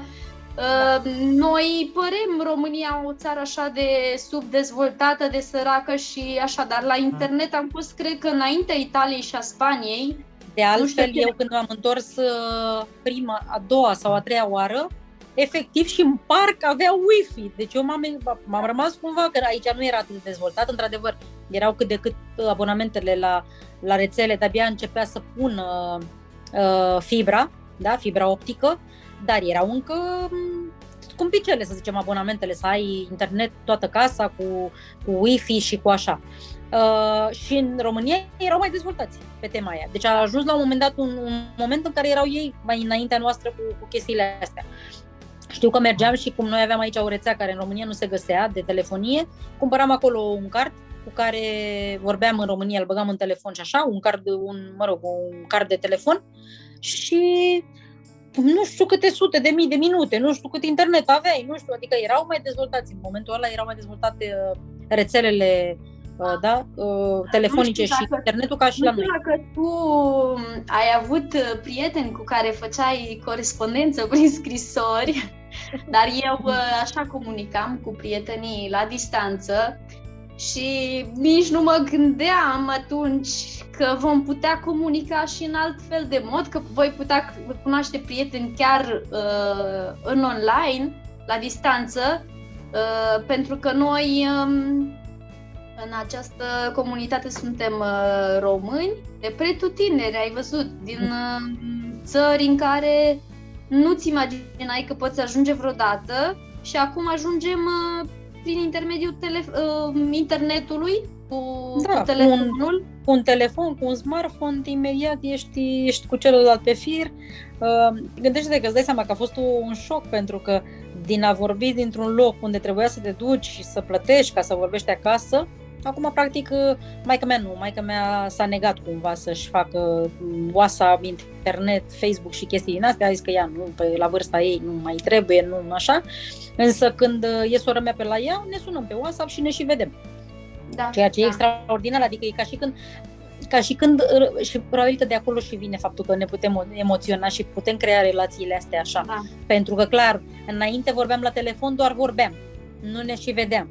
Uh, noi părem România o țară așa de subdezvoltată, de săracă și așa, dar la internet am fost, cred că, înaintea Italiei și a Spaniei. De altfel, eu când m-am întors uh, prima, a doua sau a treia oară, efectiv și în parc avea wifi. Deci eu m-am, m-am rămas cumva, că aici nu era atât de dezvoltat, într-adevăr, erau cât de cât abonamentele la, la rețele, de-abia începea să pună uh, fibra, da, fibra optică, dar erau încă mm, scumpicele, să zicem, abonamentele, să ai internet toată casa cu, cu Wi-Fi și cu așa. Uh, și în România erau mai dezvoltați pe tema aia. Deci a ajuns la un moment dat un, un moment în care erau ei mai înaintea noastră cu, cu chestiile astea. Știu că mergeam și cum noi aveam aici o rețea care în România nu se găsea de telefonie, cumpăram acolo un card cu care vorbeam în România, îl băgam în telefon și așa, un card, un, mă rog, un card de telefon. Și nu știu câte sute de mii de minute, nu știu cât internet aveai, nu știu, adică erau mai dezvoltați, în momentul ăla erau mai dezvoltate uh, rețelele uh, da, uh, telefonice și internetul ca și la noi. Dacă tu ai avut prieteni cu care făceai corespondență prin scrisori, dar eu așa comunicam cu prietenii la distanță și nici nu mă gândeam atunci că vom putea comunica și în alt fel de mod, că voi putea cunoaște prieteni chiar uh, în online, la distanță, uh, pentru că noi um, în această comunitate suntem uh, români de pretutineri, ai văzut, din uh, țări în care nu-ți imaginai că poți ajunge vreodată și acum ajungem uh, prin intermediul tele- uh, internetului, cu, da, cu telefonul. Un, cu un telefon, cu un smartphone, imediat ești, ești cu celălalt pe fir. Uh, gândește-te că îți dai seama că a fost un șoc pentru că din a vorbi dintr-un loc unde trebuia să te duci și să plătești ca să vorbești acasă, Acum, practic, maica mea nu. Maica mea s-a negat cumva să-și facă WhatsApp, internet, Facebook și chestii din astea. A zis că ea nu, pe, la vârsta ei nu mai trebuie, nu așa. Însă când e sora mea pe la ea, ne sunăm pe WhatsApp și ne și vedem. Da, Ceea ce da. e extraordinar, adică e ca și când ca și când, și probabil că de acolo și vine faptul că ne putem emoționa și putem crea relațiile astea așa. Da. Pentru că, clar, înainte vorbeam la telefon, doar vorbeam, nu ne și vedeam.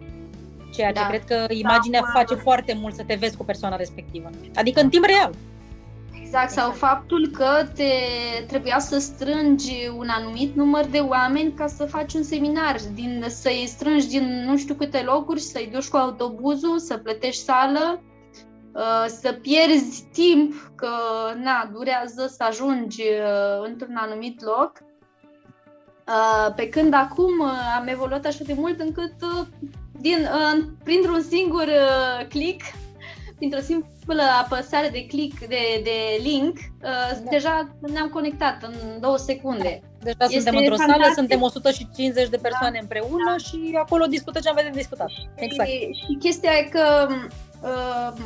Ceea ce da. cred că imaginea da, face foarte mult să te vezi cu persoana respectivă. Adică în timp real. Exact, sau faptul că te trebuia să strângi un anumit număr de oameni ca să faci un seminar, din, să-i strângi din nu știu câte locuri, să-i duci cu autobuzul, să plătești sală, uh, să pierzi timp, că na, durează să ajungi uh, într-un anumit loc. Uh, pe când acum am evoluat așa de mult încât din, printr-un singur click printr-o simplă apăsare de click, de, de link, uh, da. deja ne-am conectat în două secunde. Deja este suntem într-o fantastic. sală, suntem 150 de persoane da. împreună da. și acolo discutăm ce avem de discutat. Exact. Și, și chestia e că uh,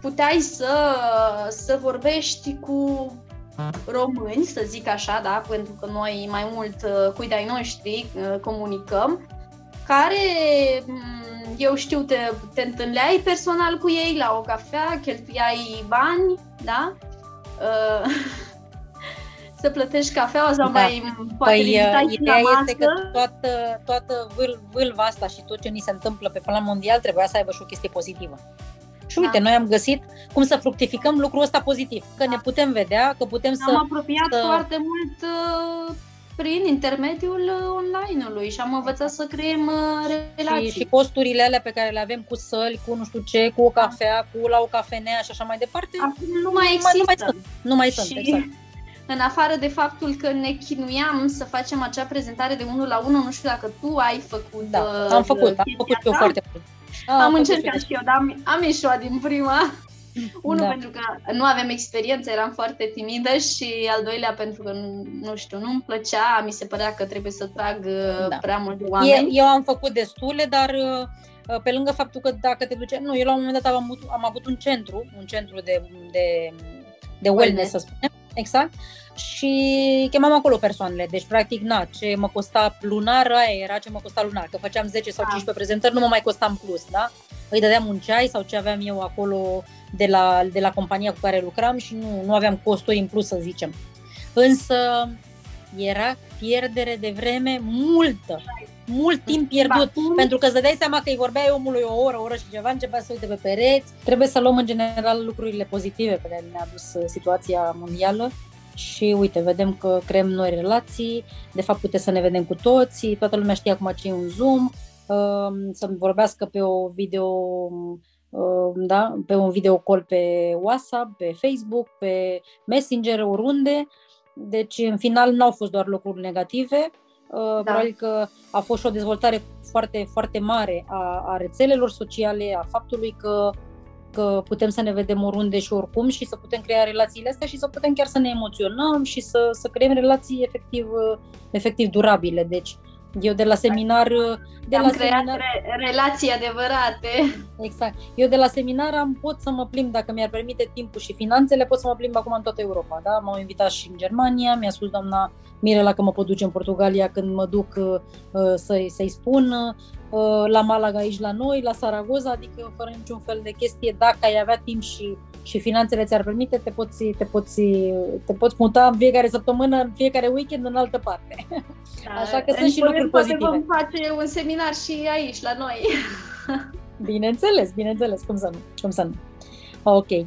puteai să, să vorbești cu români, să zic așa, da, pentru că noi mai mult uh, cu ai noștri uh, comunicăm, care eu știu, te, te întâlneai personal cu ei la o cafea, cheltuiai bani, da? Uh, să plătești cafeaua sau da. mai poate păi, uh, ideea este că toată, toată vâl, vâlva asta și tot ce ni se întâmplă pe plan mondial trebuia să aibă și o chestie pozitivă. Și uite, da. noi am găsit cum să fructificăm lucrul ăsta pozitiv, că da. ne putem vedea, că putem am să... Am apropiat să... foarte mult uh, prin intermediul uh, online-ului și am învățat să creăm uh, relații. Și, și costurile alea pe care le avem cu săli, cu nu știu ce, cu o cafea, cu la o cafenea și așa mai departe, Acum nu mai există. Nu mai sunt, nu mai sunt și... exact. În afară de faptul că ne chinuiam să facem acea prezentare de unul la unul, nu știu dacă tu ai făcut. Da, uh, am făcut, am făcut eu foarte mult. Am, am încercat și eu, dar am, am ieșuat din prima. Unul da. pentru că nu avem experiență, eram foarte timidă și al doilea pentru că, nu știu, nu-mi plăcea, mi se părea că trebuie să trag uh, da. prea mulți oameni. Eu am făcut destule, dar uh, pe lângă faptul că dacă te duce... Nu, eu la un moment dat am avut, am avut un centru, un centru de, de, de wellness, wellness, să spunem, exact, și chemam acolo persoanele. Deci, practic, na, ce mă costa lunar, aia era ce mă costa lunar. Că făceam 10 sau 15 da. prezentări, nu mă mai costa în plus, da? Îi dădeam un ceai sau ce aveam eu acolo de la, de la compania cu care lucram și nu, nu aveam costuri în plus, să zicem. Însă era pierdere de vreme multă, mult timp pierdut, pentru că îți dai seama că îi vorbeai omului o oră, o oră și ceva, începea să uite pe pereți. Trebuie să luăm în general lucrurile pozitive pe care ne-a adus uh, situația mondială și uite, vedem că creăm noi relații, de fapt putem să ne vedem cu toții, toată lumea știe acum ce e un Zoom, uh, să vorbească pe o video Um, da? pe un video call pe WhatsApp, pe Facebook, pe Messenger, oriunde. Deci, în final, nu au fost doar lucruri negative. Uh, da. Probabil că a fost și o dezvoltare foarte, foarte mare a, a rețelelor sociale, a faptului că, că putem să ne vedem oriunde și oricum și să putem crea relațiile astea și să putem chiar să ne emoționăm și să, să creăm relații efectiv, efectiv durabile. Deci, eu de la seminar... De am la creat seminar, re- relații adevărate. Exact. Eu de la seminar am pot să mă plimb, dacă mi-ar permite timpul și finanțele, pot să mă plimb acum în toată Europa. Da? M-au invitat și în Germania, mi-a spus doamna Mirela că mă pot duce în Portugalia când mă duc uh, să-i, să-i spun, uh, la Malaga aici la noi, la Saragoza, adică fără niciun fel de chestie, dacă ai avea timp și și finanțele ți-ar permite, te poți, te poți, te poți muta în fiecare săptămână, în fiecare weekend în altă parte. Da, Așa că sunt și lucruri pozitive. vom face un seminar și aici, la noi. Bineînțeles, bineînțeles, cum să nu, cum să nu. Ok.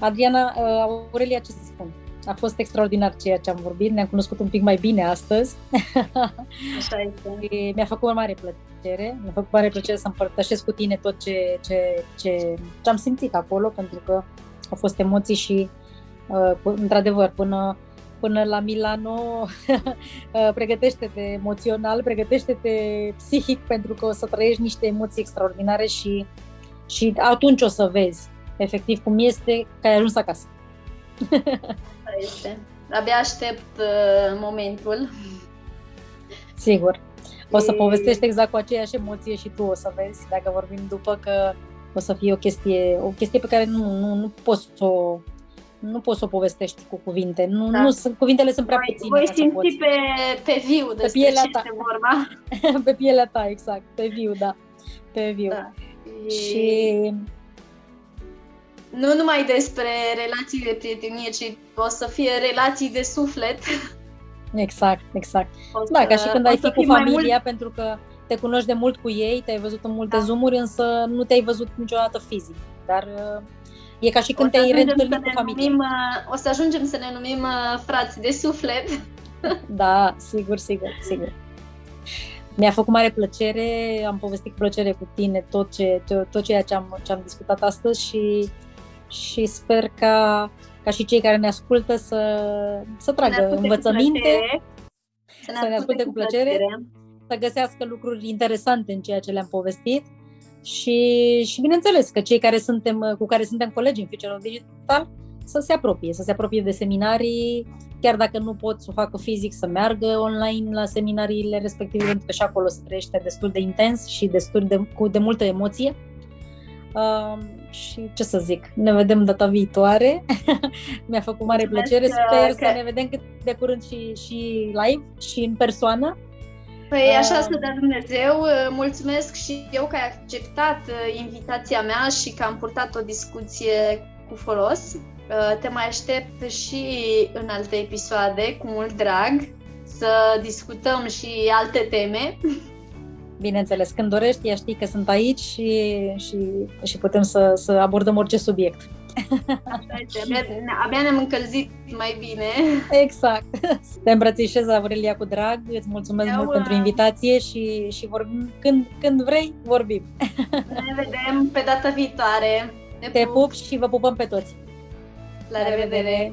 Adriana, uh, Aurelia, ce să spun? A fost extraordinar ceea ce am vorbit, ne-am cunoscut un pic mai bine astăzi. Așa este. Mi-a făcut o mare plăcere, mi-a făcut mare plăcere să împărtășesc cu tine tot ce, ce, ce, ce am simțit acolo, pentru că au fost emoții și, uh, într-adevăr, până, până la Milano, uh, pregătește-te emoțional, pregătește-te psihic, pentru că o să trăiești niște emoții extraordinare și, și atunci o să vezi efectiv cum este că ai ajuns acasă. Asta este. Abia aștept uh, momentul. Sigur. O să povestești exact cu aceeași emoție și tu o să vezi, dacă vorbim după că O să fie o chestie, o chestie pe care nu, nu, nu poți să o nu poți să o povestești cu cuvinte. Nu, da. nu sunt, cuvintele sunt prea puține. Voi simți pe, pe viu despre pe pielea ce ta. vorba. pe pielea ta, exact. Pe viu, da. Pe viu. Da. Și... Nu numai despre relații de prietenie, ci o să fie relații de suflet. Exact, exact. O să, da, ca și când ai fi cu familia, mult... pentru că te cunoști de mult cu ei, te-ai văzut în multe da. zoomuri, însă nu te-ai văzut niciodată fizic. Dar E ca și când te-ai reîntâlnit cu familia. Numim, uh, o să ajungem să ne numim uh, frați de suflet. Da, sigur, sigur, sigur. Mi-a făcut mare plăcere, am povestit cu plăcere cu tine tot, ce, tot ceea ce am, ce am discutat astăzi și, și sper ca, ca și cei care ne ascultă să, să tragă învățăminte, să ne, să ne asculte cu plăcere, plăcere, să găsească lucruri interesante în ceea ce le-am povestit. Și, și bineînțeles că cei care suntem, cu care suntem colegi în Future Digital să se apropie, să se apropie de seminarii, chiar dacă nu pot să o facă fizic, să meargă online la seminariile respective, pentru că și acolo se trăiește destul de intens și destul de, cu de multă emoție. Uh, și ce să zic, ne vedem data viitoare. Mi-a făcut mare Mulțumesc plăcere, sper că... să ne vedem cât de curând și, și live și în persoană. Păi așa să dea Dumnezeu, mulțumesc și eu că ai acceptat uh, invitația mea și că am purtat o discuție cu folos. Uh, te mai aștept și în alte episoade, cu mult drag, să discutăm și alte teme. Bineînțeles, când dorești, ea știi că sunt aici și, și, și putem să, să abordăm orice subiect. abia, abia ne-am încălzit mai bine. Exact. Te îmbrățișez, Aurelia, cu drag. Îți mulțumesc Eu, mult pentru invitație și, și vorbim, când, când vrei, vorbim. Ne vedem pe data viitoare. Ne Te pup. pup și vă pupăm pe toți. La, La revedere! revedere.